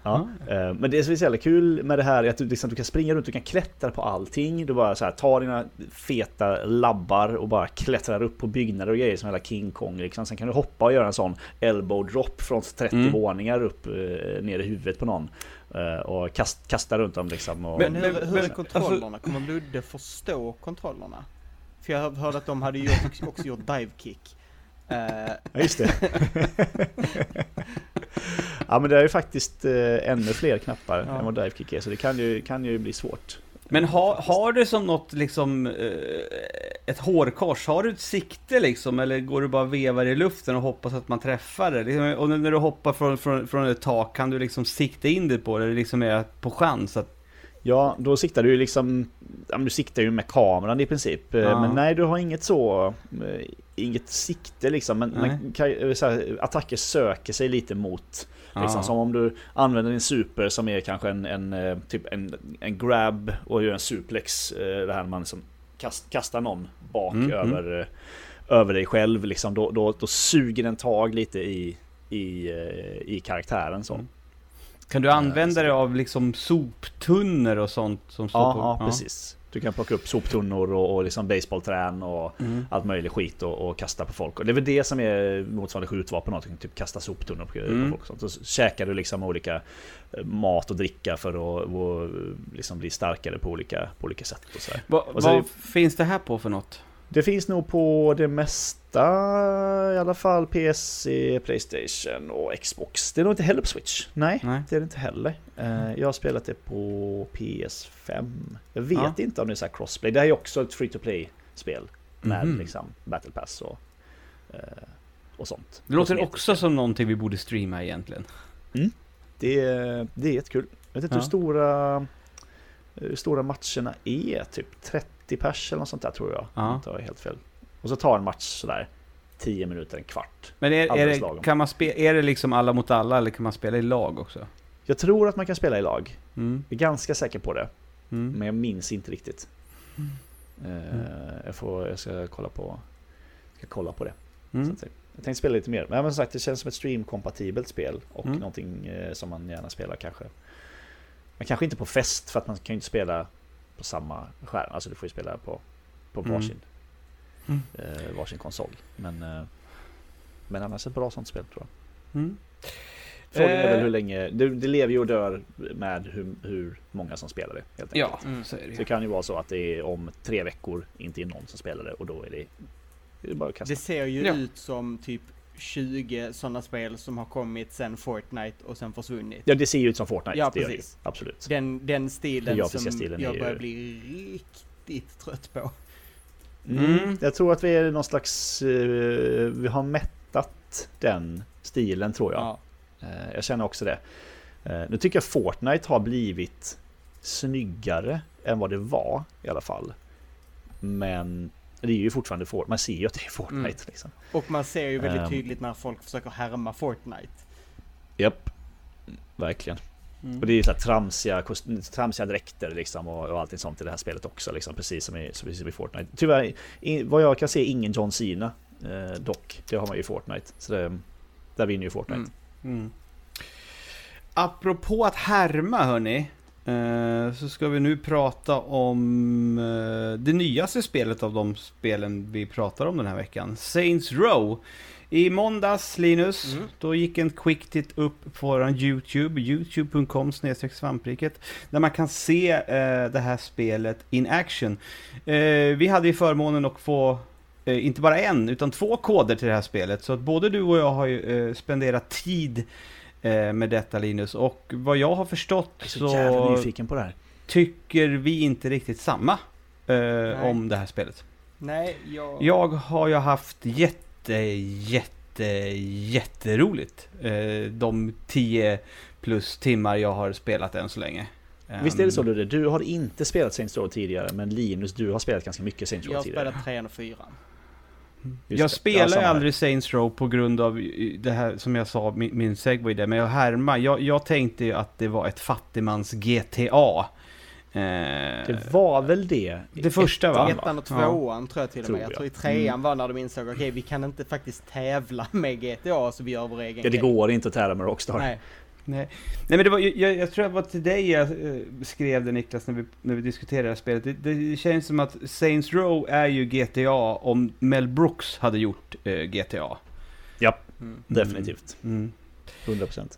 Speaker 2: Ja. eh, Men det som är så jävla kul med det här är att du, liksom, du kan springa runt, du kan klättra på allting. Du bara så här, tar dina feta labbar och bara klättrar upp på byggnader och grejer som hela King Kong. Liksom. Sen kan du hoppa och göra en sån elbow drop från 30
Speaker 1: Mm.
Speaker 2: våningar upp eh, ner i huvudet på någon. Eh, och kast, kasta runt dem liksom. Och,
Speaker 3: Men hur,
Speaker 1: men-
Speaker 3: hur
Speaker 1: men-
Speaker 3: är kontrollerna? Kommer Ludde förstå kontrollerna? För jag hörde att de hade gjort, också gjort dive kick. Eh,
Speaker 2: Ja, just det. ja, men det är ju faktiskt eh, ännu fler knappar
Speaker 3: Ja.
Speaker 2: än vad Dive Kick är, så det kan ju, kan ju bli svårt.
Speaker 1: Men ha, har du som något liksom eh, ett hårkors? Har du ett sikte liksom? Eller går du bara vevar i luften och hoppas att man träffar det? Liksom, Och när du hoppar från, från, från ett tak, kan du liksom sikta in det på det? Eller liksom är på chans att...
Speaker 2: Ja, då siktar du ju liksom, du siktar ju med kameran i princip. Eh,
Speaker 1: Ja.
Speaker 2: Men nej, du har inget så, eh, inget sikte liksom. Men, men eh, här, attacker söker sig lite mot, liksom,
Speaker 1: Ja.
Speaker 2: som om du använder din super som är kanske en, en typ en, en grab och gör en suplex. Det här när man liksom kast, kastar någon bak
Speaker 1: Mm,
Speaker 2: över, eh, över dig själv liksom. Då, då, då suger den tag lite i, i, i karaktären så.
Speaker 1: Mm. Kan du använda dig av liksom soptunnor och sånt som står
Speaker 2: Ja,
Speaker 1: på...
Speaker 2: ja, precis. Du kan plocka upp soptunnor och, och liksom baseballträn och
Speaker 1: Mm.
Speaker 2: allt möjligt skit och, och kasta på folk. Och det är väl det som är motsvarande skjutvapen, någonting, typ kasta soptunnor på,
Speaker 1: Mm.
Speaker 2: på folk. och sånt. Så käkar du liksom olika eh, mat och dricka för att och, liksom bli starkare på olika, på olika sätt. Och så.
Speaker 1: Va,
Speaker 2: Och så
Speaker 1: vad
Speaker 2: är
Speaker 1: finns det här på för något?
Speaker 2: Det finns nog på det mesta, i alla fall PC, Playstation och Xbox. Det är nog inte heller på Switch. Nej,
Speaker 1: Nej.
Speaker 2: det är det inte heller. Eh, Jag har spelat det på PS5. Jag vet
Speaker 1: Ja.
Speaker 2: inte om det är så här crossplay. Det här är också ett free to play-spel med
Speaker 1: Mhm.
Speaker 2: liksom Battle Pass och, eh, och sånt.
Speaker 1: Det låter också som någonting vi borde streama egentligen.
Speaker 2: Det är, det är jättekul. Jag vet inte
Speaker 1: Ja.
Speaker 2: hur stora, hur stora matcherna är. Typ 30 pers eller något sånt där tror jag.
Speaker 1: Ja.
Speaker 2: Har helt fel. Och så tar en match sådär 10 minuter, en kvart.
Speaker 1: Men är, är, det, kan man spe, är det liksom alla mot alla eller kan man spela i lag också?
Speaker 2: Jag tror att man kan spela i lag.
Speaker 1: Mm.
Speaker 2: Jag är ganska säker på det.
Speaker 1: Mm.
Speaker 2: Men jag minns inte riktigt. Eh, jag, får, jag ska kolla på, ska kolla på det.
Speaker 1: Mm.
Speaker 2: jag tänkte spela lite mer. Men som sagt, det känns som ett stream-kompatibelt spel. Och
Speaker 1: Mm.
Speaker 2: någonting eh, som man gärna spelar kanske. Men kanske inte på fest för att man kan ju inte spela på samma skärm. Alltså du får ju spela på, på
Speaker 1: Mm.
Speaker 2: varsin,
Speaker 1: Mm.
Speaker 2: eh, varsin konsol. Men, eh, men annars ett bra sånt spel tror jag.
Speaker 1: Mm.
Speaker 2: Frågan är väl
Speaker 1: Eh.
Speaker 2: hur länge, det, det lever ju och dör med hur, hur många som spelar det. Helt enkelt.
Speaker 1: Ja,
Speaker 3: Mm.
Speaker 1: så är det
Speaker 2: Så det kan ju vara så att det är om tre veckor inte är någon som spelar det och då är det, det är bara att kasta.
Speaker 3: Det ser ju
Speaker 1: Ja.
Speaker 3: ut som typ 20 sådana spel som har kommit sen Fortnite och sen försvunnit.
Speaker 2: Ja, det ser ju ut som Fortnite.
Speaker 3: Ja,
Speaker 2: det gör det ju.
Speaker 3: precis.
Speaker 2: Absolut.
Speaker 3: Den, den stilen
Speaker 2: grafiska
Speaker 3: som
Speaker 2: stilen
Speaker 3: jag
Speaker 2: ju-
Speaker 3: börjar bli riktigt trött på.
Speaker 2: Mm. Jag tror att vi är någon slags... eh, vi har mättat den stilen tror jag.
Speaker 3: Ja.
Speaker 2: Eh, jag känner också det. Eh, nu tycker jag Fortnite har blivit snyggare än vad det var i alla fall. Men det är ju fortfarande Fortnite. Man ser ju att det är Fortnite
Speaker 3: Mm.
Speaker 2: liksom.
Speaker 3: Och man ser ju väldigt
Speaker 2: Ehm.
Speaker 3: tydligt när folk försöker härma Fortnite.
Speaker 2: Japp. Verkligen. Och det är ju så här tramsiga, tramsiga dräkter liksom och, och allting sånt i det här spelet också liksom, precis som i, precis som i Fortnite. Tyvärr, i, vad jag kan se, ingen John Cena eh, dock. Det har man ju i Fortnite. Så det, där vinner ju Fortnite.
Speaker 3: Mm.
Speaker 1: Mm. Apropå att härma hörni, så ska vi nu prata om eh, det nyaste spelet av de spelen vi pratar om den här veckan. Saints Row. I måndags, Linus,
Speaker 3: Mm.
Speaker 1: då gick en quick tit upp på våran YouTube, youtube.com svampriket, där man kan se eh, det här spelet in action. Eh, vi hade ju förmånen att få eh, inte bara en, utan två koder till det här spelet. Så att både du och jag har ju eh, spenderat tid eh, med detta Linus. Och vad jag har förstått
Speaker 2: Jag är så jävla
Speaker 1: så
Speaker 2: nyfiken på det här.
Speaker 1: tycker vi inte riktigt samma eh, om det här spelet.
Speaker 3: Nej, jag...
Speaker 1: Jag har ju haft jätte, jätte, jätteroligt eh, de 10 plus timmar jag har spelat än så länge.
Speaker 2: Visst är det så
Speaker 1: Ehm,
Speaker 2: Ludde? Du har inte spelat Saints Row tidigare, men Linus, du har spelat ganska mycket Saints Row
Speaker 3: Jag har
Speaker 2: tidigare.
Speaker 3: spelat trean och fyran.
Speaker 2: Just
Speaker 1: Jag spelar
Speaker 2: Ja,
Speaker 1: ju aldrig Saints Row på grund av det här som jag sa, min, min segway där, men jag härmar. Jag, jag tänkte ju att det var ett fattigmans GTA. Eh,
Speaker 2: Det var väl det?
Speaker 1: Det första, va?
Speaker 3: Ettan och
Speaker 1: Ja.
Speaker 3: tvåan tror jag till och med. Jag tror i trean var när de insåg, okej vi kan inte faktiskt tävla med GTA så vi gör vår egen
Speaker 2: Ja, det
Speaker 3: grej.
Speaker 2: går inte att tävla med Rockstar.
Speaker 3: Nej.
Speaker 1: Nej. Nej men det var, jag, jag tror det var till dig jag eh, skrev det Niklas när vi, när vi diskuterade det här spelet. Det, det känns som att Saints Row är ju GTA om Mel Brooks hade gjort eh, GTA.
Speaker 2: Ja,
Speaker 3: Mm.
Speaker 2: definitivt.
Speaker 1: Mm.
Speaker 2: 100%.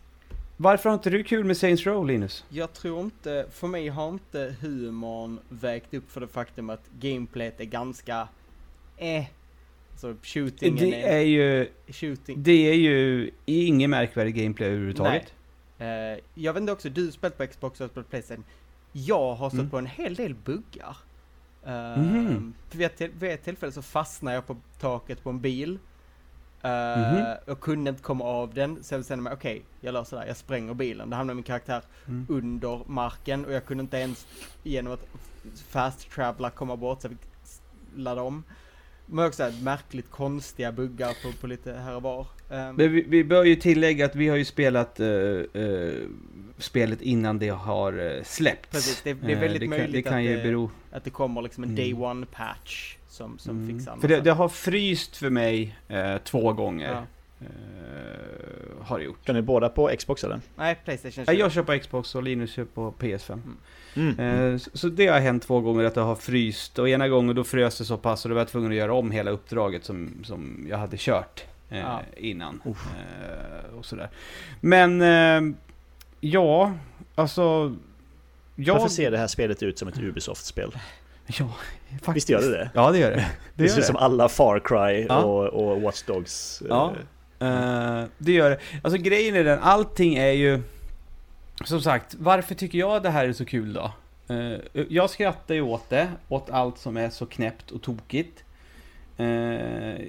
Speaker 1: Varför har inte du kul med Saints Row Linus?
Speaker 3: Jag tror inte, för mig har inte humorn vägt upp för det faktum att gameplayet är ganska eh. Så shootingen
Speaker 1: Det är ju,
Speaker 3: shooting.
Speaker 1: det är ju ingen märkvärdig gameplay överhuvudtaget.
Speaker 3: Eh, jag vet inte också, du spelat på Xbox och spelat på Playstation. Jag har stött
Speaker 1: Mm.
Speaker 3: på en hel del buggar.
Speaker 1: Mhm.
Speaker 3: vid, ett, vid ett tillfälle så fastnade jag på taket på en bil. Uh,
Speaker 1: Mhm.
Speaker 3: Och kunde inte komma av den. Så jag bestämde mig, okej, jag löser det här. Jag spränger bilen. Då hamnade min karaktär
Speaker 1: Mm.
Speaker 3: under marken och jag kunde inte ens genom att fast travela komma bort så jag fick ladda om. Men också här märkligt konstiga buggar på, på lite här och var. Um,
Speaker 1: Men vi, vi bör ju tillägga att vi har ju spelat eh, eh, spelet innan det har uh, släppts.
Speaker 3: Precis, det- det är
Speaker 1: Eh,
Speaker 3: väldigt
Speaker 1: det kan,
Speaker 3: möjligt
Speaker 1: det kan
Speaker 3: att det-
Speaker 1: bero...
Speaker 3: Att det kommer liksom en
Speaker 1: Mm.
Speaker 3: day one patch som, som
Speaker 1: Mm.
Speaker 3: fixar
Speaker 1: För det, det har fryst för mig eh, två gånger.
Speaker 3: Ja.
Speaker 1: Eh, har det gjort.
Speaker 2: Kör ni båda på Xbox eller?
Speaker 3: Nej, Playstation
Speaker 1: Ja, jag kör på Xbox och Linus kör på PS5.
Speaker 2: Mm.
Speaker 1: Eh, så, så det har hänt två gånger att det har fryst. Och ena gången då frös det så pass och då var jag tvungen att göra om hela uppdraget som, som jag hade kört eh,
Speaker 3: Ja.
Speaker 1: innan. Eh, och sådär. Men eh, ja, alltså... Jag,
Speaker 2: Varför ser det här spelet ut som ett Ubisoft-spel?
Speaker 1: Ja, faktiskt.
Speaker 2: Visst gör det det?
Speaker 1: Ja, det gör det.
Speaker 2: Det,
Speaker 1: Det
Speaker 2: ser ut som alla Far Cry
Speaker 1: Ja.
Speaker 2: och, och Watch Dogs. eh,
Speaker 1: Ja. Eh, det gör det. Alltså grejen är den, allting är ju... Som sagt, varför tycker jag det här är så kul då? Eh, jag skrattar ju åt det, åt allt som är så knäppt och tokigt. Eh,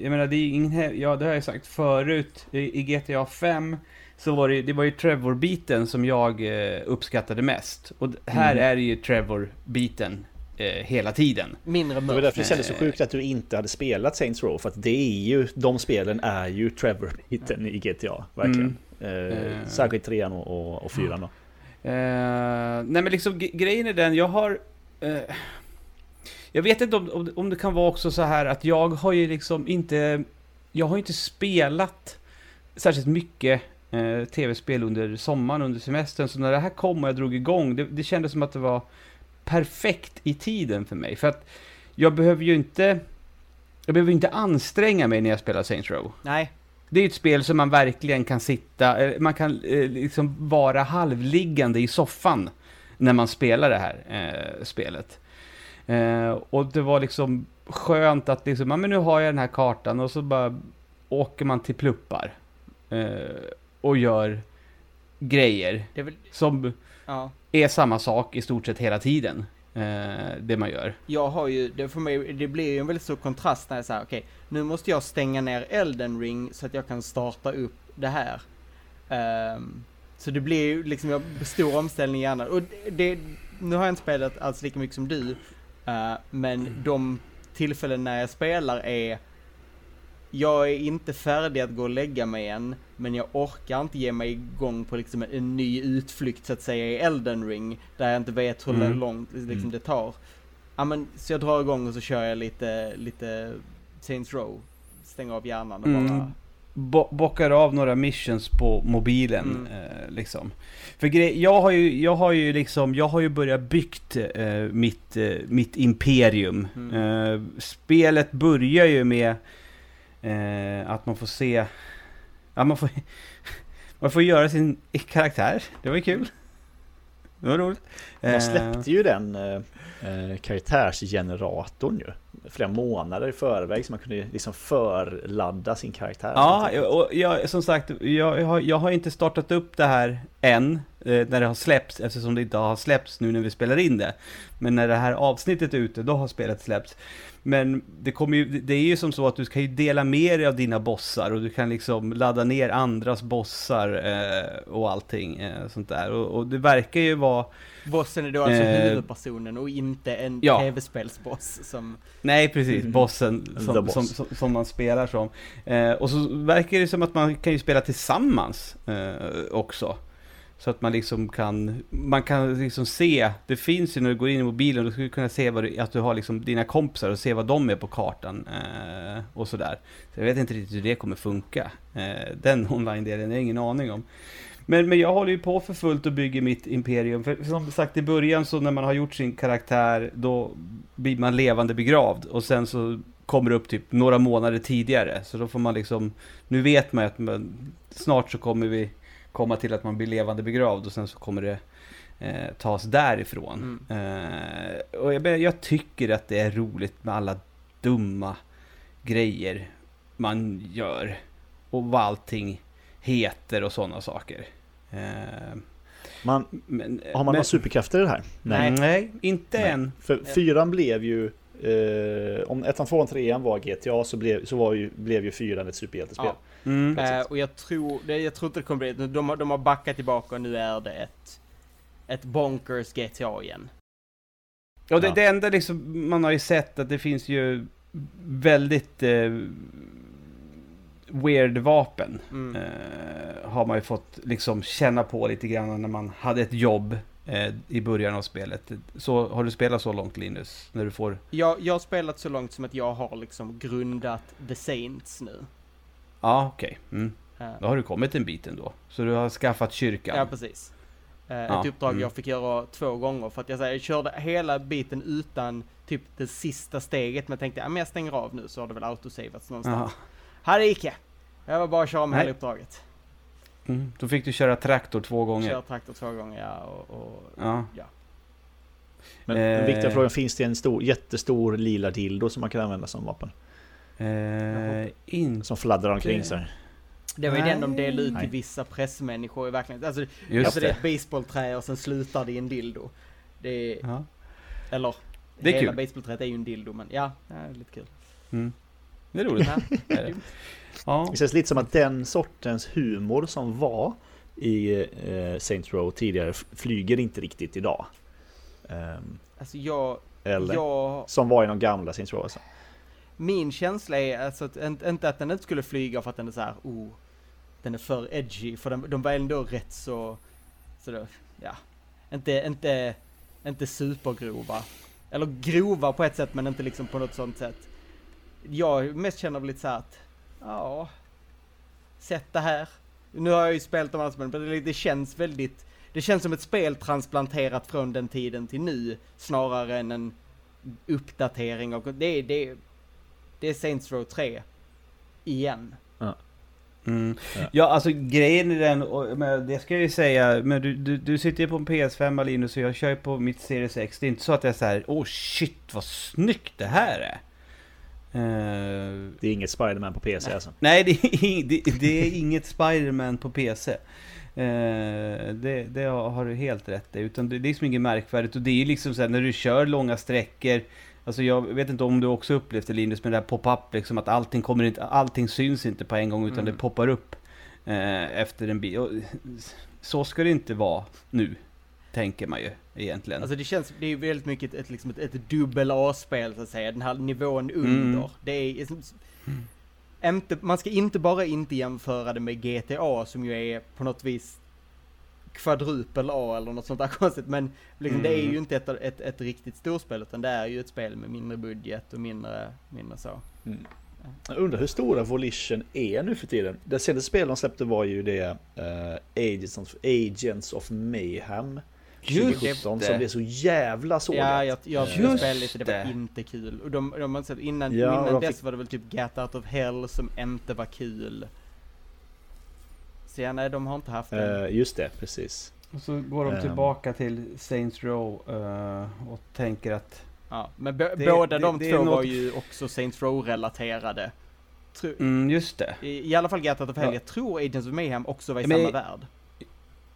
Speaker 1: jag menar, det är ju ingen... Ja, det har jag sagt förut. I, GTA 5 så var det, det var ju Trevor-biten som jag eh, uppskattade mest. Och här
Speaker 2: Mm.
Speaker 1: är det ju Trevor-biten eh, hela tiden.
Speaker 3: Mindre
Speaker 2: Det var därför det kändes så sjukt att du inte hade spelat Saints Row. För att det är ju, de spelen är ju Trevor-biten i GTA. Verkligen. Eh,
Speaker 1: Eh.
Speaker 2: Särskilt trean och, och, och fyran då.
Speaker 1: Eh, nej men liksom grejen är den, jag har... eh, jag vet inte om, om, om det kan vara också så här att jag har ju liksom inte... Jag har ju inte spelat särskilt mycket eh, tv-spel under sommaren, under semestern. Så när det här kom och jag drog igång, det, det kändes som att det var perfekt i tiden för mig. För att jag behöver ju inte... Jag behöver inte anstränga mig när jag spelar Saints Row.
Speaker 3: Nej,
Speaker 1: Det är ett spel som man verkligen kan sitta, eh, man kan eh, liksom vara halvliggande i soffan när man spelar det här eh, spelet. Eh, och det var liksom skönt att liksom, ja men nu har jag den här kartan och så bara åker man till pluppar. Eh, och gör grejer
Speaker 3: väl,
Speaker 1: som
Speaker 3: ja.
Speaker 1: är samma sak i stort sett hela tiden. Eh, det man gör.
Speaker 3: Jag har ju, det för mig, det blir ju en väldigt stor kontrast när jag säger okej, nu måste jag stänga ner Elden Ring så att jag kan starta upp det här. Ehm, så det blir ju liksom jag, stor omställning i hjärnan. Och det, det, nu har jag inte spelat alls lika mycket som du, eh, men de tillfällen när jag spelar är jag är inte färdig att gå och lägga mig än, men jag orkar inte ge mig igång på liksom en ny utflykt så att säga i Elden Ring, där jag inte vet hur
Speaker 1: Mm.
Speaker 3: långt liksom, det tar. Ja men, så jag drar igång och så kör jag lite, lite Saints Row. Stänger av hjärnan och
Speaker 1: Mm. Bo bockar av några missions på mobilen.
Speaker 3: Mm.
Speaker 1: Eh, liksom. För grej, jag har ju, jag har ju liksom, jag har ju börjat byggt eh, mitt, eh, mitt imperium.
Speaker 3: Mm.
Speaker 1: Eh, spelet börjar ju med eh, att man får se, ja man får, man får göra sin karaktär. Det var ju kul. Det var roligt. Eh,
Speaker 2: släppte ju den eh, eh, karaktärsgeneratorn ju. Flera månader i förväg så man kunde liksom förladda sin karaktär.
Speaker 1: Ja, och jag, som sagt, jag, jag, har, jag har inte startat upp det här än, när det har släppts, eftersom det inte har släppts nu när vi spelar in det. Men när det här avsnittet är ute, då har spelet släppts. Men det, kommer ju, det är ju som så att du kan ju dela med dig av dina bossar och du kan liksom ladda ner andras bossar eh, och allting eh, sånt där. Och, och det verkar ju vara...
Speaker 3: Bossen är då alltså
Speaker 1: Eh,
Speaker 3: huvudpersonen och inte en
Speaker 1: ja.
Speaker 3: tv-spelsboss som...
Speaker 1: Nej, precis.
Speaker 2: Mm.
Speaker 1: Bossen som,
Speaker 2: boss.
Speaker 1: som, som, som man spelar som. Eh, och så verkar det som att man kan ju spela tillsammans eh, också. Så att man liksom kan, man kan liksom se, det finns ju när du går in i mobilen, du skulle kunna se vad du, att du har liksom dina kompisar och se vad de är på kartan eh, och sådär. Så jag vet inte riktigt hur det kommer funka. Eh, den online-delen, jag ingen aning om. Men, men jag håller ju på för fullt och bygger mitt imperium. För som sagt i början så när man har gjort sin karaktär, då blir man levande begravd. Och sen så kommer det upp typ några månader tidigare. Så då får man liksom, nu vet man ju att man, snart så kommer vi komma till att man blir levande begravd och sen så kommer det eh, tas därifrån. Eh, och jag, jag tycker att det är roligt med alla dumma grejer man gör. Och vad allting heter och sådana saker. Eh,
Speaker 2: Man,
Speaker 1: men,
Speaker 2: har man
Speaker 1: men,
Speaker 2: några superkrafter i det här?
Speaker 1: Nej, nej inte
Speaker 2: Nej.
Speaker 1: än.
Speaker 2: För fyran blev ju... Eh, om ettan, tvåan, trean var GTA så blev, så var ju, blev ju fyran ett superhjältespel.
Speaker 3: Ja.
Speaker 1: Mm.
Speaker 3: Eh, och jag tror, det, jag tror inte det kommer bli, de, har- de har backat tillbaka och nu är det ett, ett bonkers GTA igen.
Speaker 1: Och det,
Speaker 2: Ja.
Speaker 1: det enda liksom, man har ju sett att det finns ju väldigt eh, weird vapen.
Speaker 3: Mm.
Speaker 1: Eh, har man ju fått liksom känna på lite grann när man hade ett jobb eh, i början av spelet. Så har du spelat så långt Linus? När du får...
Speaker 3: Jag, jag har spelat så långt som att jag har liksom grundat The Saints nu.
Speaker 1: Ja, okej. Mm.
Speaker 3: Eh,
Speaker 1: Då har du kommit en bit ändå. Så du har skaffat kyrkan.
Speaker 3: Ja, precis. Eh,
Speaker 1: Ja,
Speaker 3: Ett uppdrag
Speaker 1: mm.
Speaker 3: jag fick göra två gånger för att jag, så här, jag körde hela biten utan typ det sista steget men tänkte, ja men jag stänger av nu så har det väl autosavats någonstans. Här gick jag! Jag var bara att köra med
Speaker 1: Nej.
Speaker 3: hela uppdraget.
Speaker 1: Mm. Då fick du köra traktor två gånger.
Speaker 3: Kör traktor två gånger, ja och, och
Speaker 1: Ja.
Speaker 2: Men
Speaker 1: Eh.
Speaker 2: den viktiga frågan, finns det en stor, jättestor lila dildo som man kan använda som vapen?
Speaker 1: Eh, in...
Speaker 2: Som fladdrar omkring sig.
Speaker 3: Det var ju den de delade ut till vissa pressmänniskor i verkligheten. Alltså,
Speaker 1: Just
Speaker 3: alltså det är
Speaker 1: det.
Speaker 3: ett baseballträ och sen slutar det i en dildo. Det är,
Speaker 1: Ja.
Speaker 3: eller,
Speaker 1: Det är
Speaker 3: hela
Speaker 1: kul.
Speaker 3: baseballträet är ju en dildo men ja, det är lite kul.
Speaker 1: Mm. Det är roligt.
Speaker 3: Ja.
Speaker 1: Det är det. Ja.
Speaker 2: Det känns lite som att den sortens humor som var i eh, Saints Row tidigare flyger inte riktigt idag. Ehm,
Speaker 3: Alltså jag,
Speaker 2: eller?
Speaker 3: jag,
Speaker 2: Som var i de gamla Saints Row alltså
Speaker 3: min känsla är alltså att, inte att den inte skulle flyga för att den är så här, oh, den är för edgy, för den de var ändå rätt så, så då, ja, inte, inte, inte supergrova. Eller grova på ett sätt men inte liksom på något sånt sätt. Jag mest känner väl lite så här att, ja, sett det här. Nu har jag ju spelat de andra spelen, men det, det känns väldigt, det känns som ett spel transplanterat från den tiden till nu, snarare än en uppdatering och det är, det är, det är Saints Row 3. Igen.
Speaker 1: Mm.
Speaker 2: Ja.
Speaker 1: Ja, alltså grejen i den, och, men det ska jag ju säga, men du, du, du sitter ju på en PS5 Linus och jag kör ju på mitt Series X. Det är inte så att jag säger åh shit vad snyggt det här är. Eh,
Speaker 2: Det är inget Spider-Man på PC alltså.
Speaker 1: nej, det är, det, det är inget Spider-Man på PC. Eh, det, det har du helt rätt i, utan det, det är liksom inget märkvärdigt. Och det är ju liksom så här, när du kör långa sträckor, Alltså jag vet inte om du också upplevt det Linus med det här pop-up liksom att allting kommer inte, allting syns inte på en gång utan
Speaker 3: Mm.
Speaker 1: det poppar upp eh, efter en bil. Och, så ska det inte vara nu, tänker man ju egentligen.
Speaker 3: Alltså det känns, det är väldigt mycket ett, ett, liksom ett, ett dubbel A-spel så att säga, den här nivån under.
Speaker 1: Mm.
Speaker 3: Det är, inte, man ska inte bara inte jämföra det med GTA som ju är på något vis kvadrupel A eller något sånt där konstigt. Men liksom,
Speaker 1: Mm.
Speaker 3: det är ju inte ett, ett, ett riktigt storspel utan det är ju ett spel med mindre budget och mindre, mindre så.
Speaker 2: Jag undrar hur stora Volition är nu för tiden. Det senaste spelet de släppte var ju det eh, Agents, of, Agents of Mayhem.
Speaker 1: Just
Speaker 2: 2017
Speaker 1: det.
Speaker 2: som blev så jävla sågat.
Speaker 3: Ja, jag, jag
Speaker 1: Just
Speaker 3: spelade lite, det var inte kul. Och de, de innan,
Speaker 2: Ja,
Speaker 3: innan
Speaker 2: de
Speaker 3: dess
Speaker 2: fick-
Speaker 3: var det väl typ Get Out of Hell som inte var kul. Så ja, nej, de har inte haft det.
Speaker 2: Eh, just det, precis.
Speaker 1: Och så går de
Speaker 2: Ehm.
Speaker 1: tillbaka till Saints Row eh, och tänker att...
Speaker 3: Ja, men
Speaker 1: det-
Speaker 3: båda
Speaker 1: det-
Speaker 3: de
Speaker 1: det är
Speaker 3: två var
Speaker 1: något-
Speaker 3: ju också Saints Row-relaterade. Tro,
Speaker 1: Mm, just det.
Speaker 3: i, I alla fall Get Out of Hell,
Speaker 1: Ja.
Speaker 3: jag tror Agents of Mayhem också var i
Speaker 1: Men-
Speaker 3: samma värld.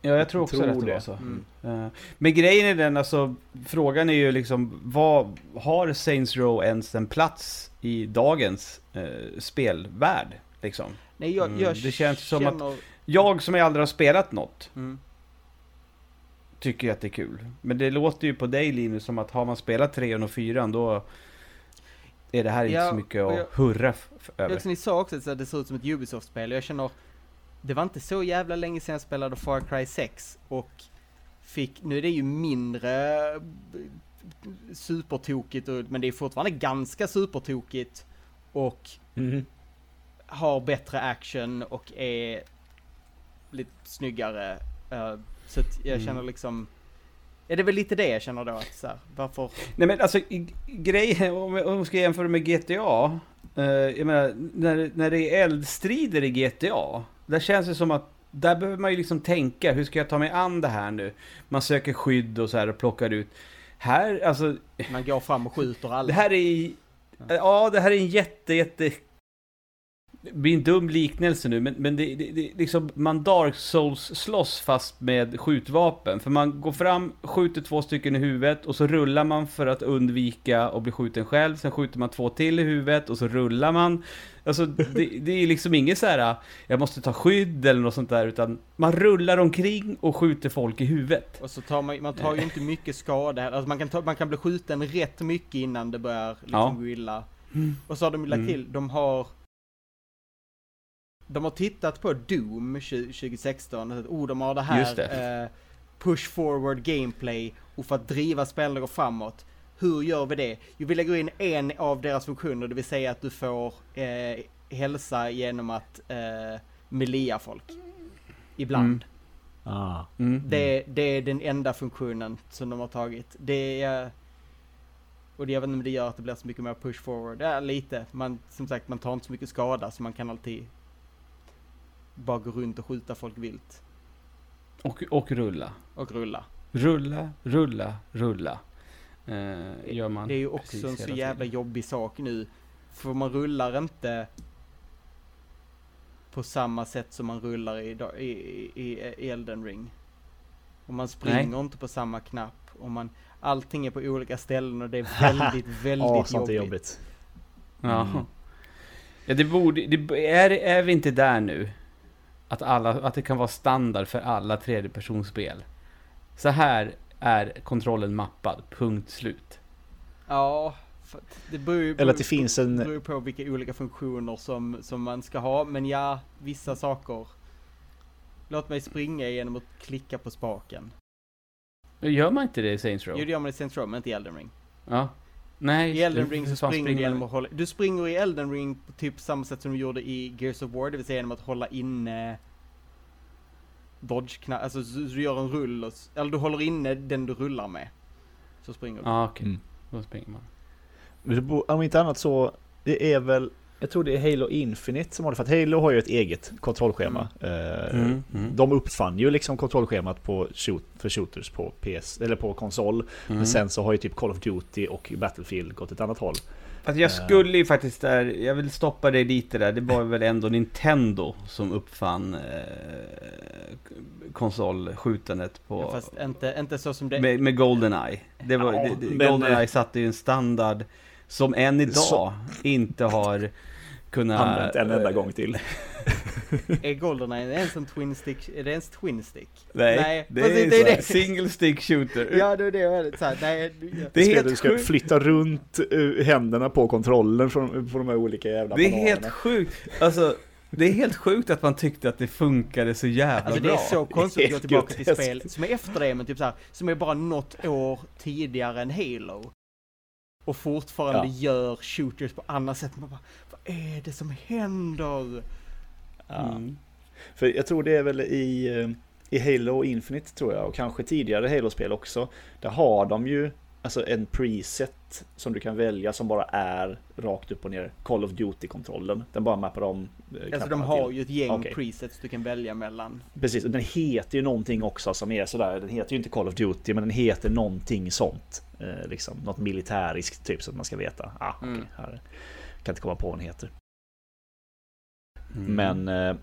Speaker 1: Ja, jag tror också
Speaker 2: tror
Speaker 1: att det
Speaker 2: det.
Speaker 1: var så.
Speaker 3: Mm.
Speaker 1: Eh, Men grejen är den, alltså, frågan är ju liksom, vad, har Saints Row ens en plats i dagens eh, spelvärld? Liksom?
Speaker 3: Nej, jag,
Speaker 1: Mm,
Speaker 3: jag
Speaker 1: det känns som att-
Speaker 3: känner,
Speaker 1: Jag som aldrig har spelat något,
Speaker 3: Mm.
Speaker 1: tycker att det är kul. Men det låter ju på dig Linus som att har man spelat 3 och 4 då är det här inte
Speaker 3: Ja,
Speaker 1: så mycket att
Speaker 3: jag-
Speaker 1: hurra
Speaker 3: Jag
Speaker 1: över.
Speaker 3: som ni sa också att det ser ut som ett Ubisoft-spel jag känner Det var inte så jävla länge sedan jag spelade Far Cry 6 och fick, nu är det ju mindre eh, supertokigt och, men det är fortfarande ganska supertokigt och
Speaker 2: Mhm.
Speaker 3: har bättre action och är lite snyggare. eh, så att jag
Speaker 1: Mm.
Speaker 3: känner liksom är det väl lite det jag känner då att så här, varför?
Speaker 1: Nej men alltså grejen, om jag ska jämföra med GTA. eh, jag menar, när, när det är eldstrider i GTA. Där känns det som att där behöver man ju liksom tänka, hur ska jag ta mig an det här nu? Man söker skydd och så här och plockar ut. Här, alltså,
Speaker 3: Man går fram och skjuter alla.
Speaker 1: det här är... Ja, det här är en jätte, jätte... Det blir en dum liknelse nu, men, men det, det, det liksom, man Dark Souls slåss fast med skjutvapen. För man går fram, skjuter två stycken i huvudet och så rullar man för att undvika att bli skjuten själv. Sen skjuter man två till i huvudet och så rullar man. Alltså, det, det är liksom inget så här, jag måste ta skydd eller något sånt där, utan man rullar omkring och skjuter folk i huvudet.
Speaker 3: Och så tar man, man tar ju inte mycket skada. Alltså man kan, ta, man kan bli skjuten rätt mycket innan det börjar liksom
Speaker 1: Ja.
Speaker 3: gå illa. Och så har de lagt
Speaker 1: Mm.
Speaker 3: till, de har de har tittat på Doom 20, 2016 och sagt, oh de har det här eh, push forward gameplay och för att driva spelare framåt. Hur gör vi det? Jo, vi lägger in en av deras funktioner, det vill säga att du får eh, hälsa genom att eh, melia folk. Ibland.
Speaker 1: Mm.
Speaker 2: Ah.
Speaker 1: Mm.
Speaker 3: Det, det är den enda funktionen som de har tagit. Det är... Och det, jag vet inte om det gör att det blir så mycket mer push forward. Ja, lite. Man, som sagt, man tar inte så mycket skada så man kan alltid bara gå runt och skjuta folk vilt.
Speaker 1: Och, och rulla.
Speaker 3: Och rulla.
Speaker 1: Rulla, rulla, rulla. Eh, gör man
Speaker 3: Det är ju också en så jävla
Speaker 1: tiden.
Speaker 3: jobbig sak nu. För man rullar inte på samma sätt som man rullar i, i, i, i Elden ring. Och man springer
Speaker 1: Nej.
Speaker 3: inte på samma knapp. Och man, allting är på olika ställen och det är väldigt, väldigt
Speaker 2: Ja, sånt är
Speaker 3: jobbigt.
Speaker 2: jobbigt.
Speaker 1: Ja.
Speaker 2: Mm.
Speaker 1: ja, det borde... Det, är, är vi inte där nu? Att, alla, att det kan vara standard för alla tredjepersonsspel. Så här är kontrollen mappad, punkt slut.
Speaker 3: Ja, det beror ju
Speaker 2: Eller att det finns en-
Speaker 3: beror på vilka olika funktioner som, som man ska ha. Men ja, vissa saker. Låt mig springa genom att klicka på spaken.
Speaker 1: Gör man inte det i Saints Row?
Speaker 3: Jo, det gör man i Saints Row, men inte i Elden ring.
Speaker 1: Ja. Nej.
Speaker 3: I Elden ring så springer du genom att hålla... Du springer i Elden ring på typ samma sätt som du gjorde i Gears of War, det vill säga genom att hålla inne dodge alltså så du gör en rull och, eller du håller inne den du rullar med. Så springer du.
Speaker 1: Ja, okej.
Speaker 2: Mm.
Speaker 1: Då springer man.
Speaker 2: Om inte annat så, det är väl, jag tror det är Halo Infinite som har det, för att Halo har ju ett eget kontrollschema. Eh,
Speaker 1: Mm, mm.
Speaker 2: De uppfann ju liksom kontrollschemat på shoot, för shooters på PS, eller på konsol.
Speaker 1: Mm.
Speaker 2: Men sen så har ju typ Call of Duty och Battlefield gått ett annat håll.
Speaker 1: Fast jag skulle ju faktiskt där, jag vill stoppa dig lite där, det var väl ändå Nintendo som uppfann eh, konsolskjutandet på...
Speaker 3: Ja, fast inte, inte så som det...
Speaker 1: Med, med Goldeneye. Det var,
Speaker 2: Ja,
Speaker 1: det, det,
Speaker 2: men-
Speaker 1: Goldeneye satte ju en standard som än idag
Speaker 2: Så-
Speaker 1: inte har kunna...
Speaker 2: Använt en enda gång till.
Speaker 3: Är Goldeneye ens en twin stick? Är det ens twin stick?
Speaker 1: Nej,
Speaker 3: Nej,
Speaker 1: det, är
Speaker 3: det är
Speaker 1: det single stick shooter.
Speaker 3: Ja, det är det. Så här, nej,
Speaker 1: det är helt
Speaker 2: du ska
Speaker 1: sjukt.
Speaker 2: flytta runt eh, händerna på kontrollen från, på de här olika jävla
Speaker 1: Det är
Speaker 2: bananerna.
Speaker 1: helt sjukt. Alltså, det är helt sjukt att man tyckte att det funkade så jävla
Speaker 3: Alltså det
Speaker 1: bra.
Speaker 3: är så konstigt att gå tillbaka till spel som är efter det, men typ så här, som är bara något år tidigare än Halo. Och fortfarande
Speaker 2: Ja.
Speaker 3: gör shooters på annat sätt. Man bara, vad är det som händer?
Speaker 2: Ja.
Speaker 1: Mm.
Speaker 2: För jag tror det är väl i, eh, i Halo Infinite tror jag, och kanske tidigare Halo-spel också. Där har de ju alltså en preset som du kan välja som bara är rakt upp och ner. Call of Duty-kontrollen. Den bara mappar om eh,
Speaker 3: Alltså de har
Speaker 2: till.
Speaker 3: ju ett gäng
Speaker 2: Okej.
Speaker 3: presets du kan välja mellan.
Speaker 2: Precis, och den heter ju någonting också som är sådär. Den heter ju inte Call of Duty, men den heter någonting sånt. Eh, liksom, något militäriskt typ så att man ska veta. Ah,
Speaker 3: Mm.
Speaker 2: här. Kan inte komma på vad den heter.
Speaker 1: Mm.
Speaker 2: Men eh,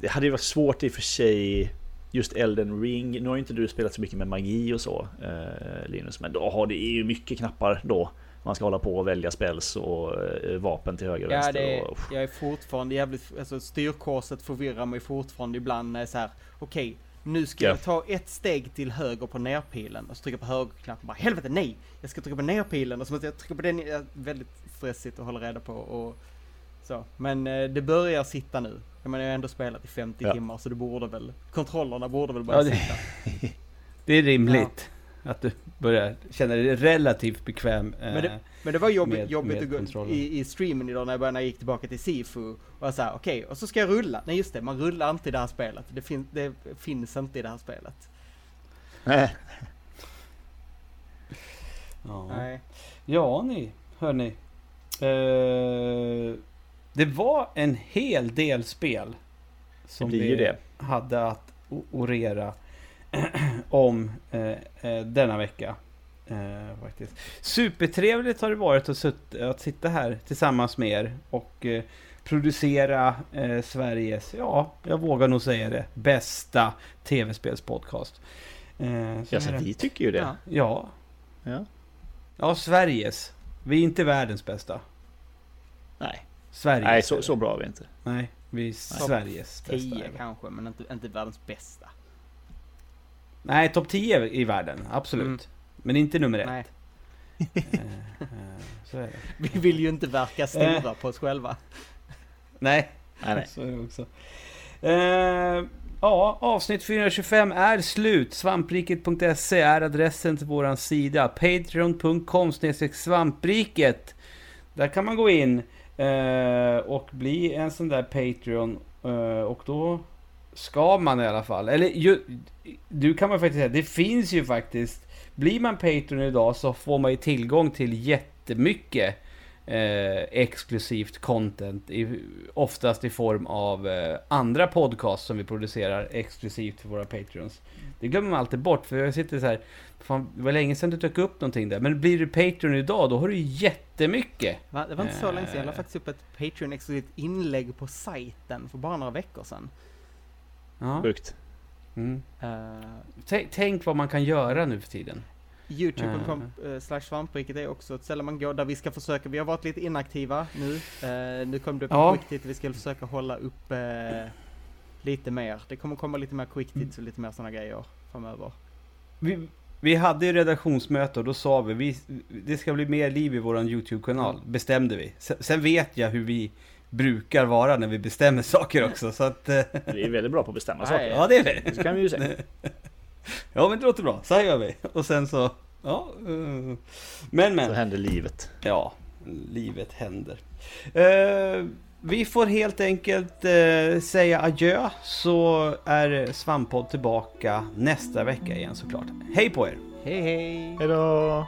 Speaker 2: det hade ju varit svårt i och för sig Just Elden Ring, nu har ju inte du spelat så mycket med magi och så eh, Linus, men då har det ju mycket knappar då Man ska hålla på och välja spells och eh, vapen till höger och
Speaker 3: Ja,
Speaker 2: vänster
Speaker 3: det
Speaker 2: och,
Speaker 3: jag är fortfarande jävligt, alltså styrkorset förvirrar mig fortfarande ibland när jag är så här, okej, nu ska
Speaker 2: Ja.
Speaker 3: jag ta ett steg till höger på nerpilen och så trycka på högerknappen bara helvete nej! Jag ska trycka på nerpilen och så måste jag trycka på den, väldigt stressigt att hålla reda på och så. Men eh, det börjar sitta nu. Jag menar jag har ändå spelat i 50
Speaker 2: Ja.
Speaker 3: timmar så det borde väl, kontrollerna borde väl börja
Speaker 1: Ja, det-
Speaker 3: sitta.
Speaker 1: Det är rimligt att du börjar känna dig relativt bekväm. eh,
Speaker 3: Men det, men det var jobbigt,
Speaker 1: med-
Speaker 3: jobbigt
Speaker 1: med
Speaker 3: att gå i, i streamen idag när jag, började, när jag gick tillbaka till Sifu. Och jag sa okej, och så ska jag rulla. Nej just det, man rullar inte i det här spelet. Det, fin, det finns inte i det här spelet.
Speaker 2: Nej,
Speaker 1: ja.
Speaker 3: Nej.
Speaker 1: ja, ni, hörni. Eh, det var en hel del spel som vi
Speaker 2: det.
Speaker 1: hade att orera om eh, eh, denna vecka. Eh, faktiskt. Supertrevligt har det varit att, sutt, att sitta här tillsammans med er och eh, producera eh, Sveriges, ja, jag vågar nog säga det, bästa tv-spelspodcast. Eh, så är det.
Speaker 2: vi tycker ju det.
Speaker 3: Ja.
Speaker 1: Ja,
Speaker 2: Ja.
Speaker 1: ja, Sveriges. Vi är inte världens bästa.
Speaker 2: Nej,
Speaker 1: Sveriges.
Speaker 2: Nej så, så bra är vi inte.
Speaker 1: Nej, vi är Sveriges bästa.
Speaker 3: 10
Speaker 1: är vi.
Speaker 3: kanske, men inte, inte världens bästa.
Speaker 1: Nej, topp 10 i världen, absolut.
Speaker 3: Mm.
Speaker 1: Men inte nummer ett.
Speaker 3: Nej.
Speaker 1: Eh, eh, så är det.
Speaker 3: Vi vill ju inte verka stora
Speaker 1: Eh.
Speaker 3: på oss själva.
Speaker 1: Nej,
Speaker 2: Nej, nej.
Speaker 1: så är det också. Eh, ja, avsnitt 425 är slut. Svampriket.se är adressen till våran sida. Patreon.com svampriket. Där kan man gå in eh, Eh, och bli en sån där Patreon. Eh, och då ska man i alla fall. Eller ju, du kan man faktiskt säga, det finns ju faktiskt. Blir man Patreon idag så får man ju tillgång till jättemycket eh, exklusivt content. I, oftast i form av eh, andra podcasts som vi producerar exklusivt för våra Patreons. Det glömmer man alltid bort för jag sitter så här. Fan, det var länge sedan du tog upp någonting där. Men blir du Patreon idag då har du jättemycket.
Speaker 3: Va? Det var inte så länge sedan, jag la
Speaker 1: Eh.
Speaker 3: faktiskt upp ett Patreon-exklusivt inlägg på sajten för bara några veckor sedan.
Speaker 1: Ja.
Speaker 2: Sjukt.
Speaker 1: Mm.
Speaker 3: Uh,
Speaker 1: Tänk, tänk vad man kan göra nu för tiden.
Speaker 3: Youtube.com uh, slash svampriket är också ett ställe man går där vi ska försöka, vi har varit lite inaktiva nu. Uh, nu kom det upp
Speaker 1: Ja.
Speaker 3: quick vi ska försöka hålla upp uh, lite mer. Det kommer komma lite mer quick och lite mer sådana grejer framöver.
Speaker 1: Vi, vi hade ju redaktionsmöte och då sa vi, vi det ska bli mer liv i våran YouTube-kanal, bestämde vi. Sen, sen vet jag hur vi brukar vara när vi bestämmer saker också, så att... eh,
Speaker 2: Vi är väldigt bra på att bestämma saker.
Speaker 1: ja, det är vi.
Speaker 2: Så kan vi ju säga.
Speaker 1: Ja, men det låter bra. Så här gör vi. Och sen så... Ja, eh, men
Speaker 2: Så
Speaker 1: men.
Speaker 2: händer livet.
Speaker 1: Ja, livet händer. Eh, vi får helt enkelt eh, säga adjö, så är Svamppodd tillbaka nästa vecka igen såklart. Hej på er!
Speaker 3: Hej hej!
Speaker 2: Hej då!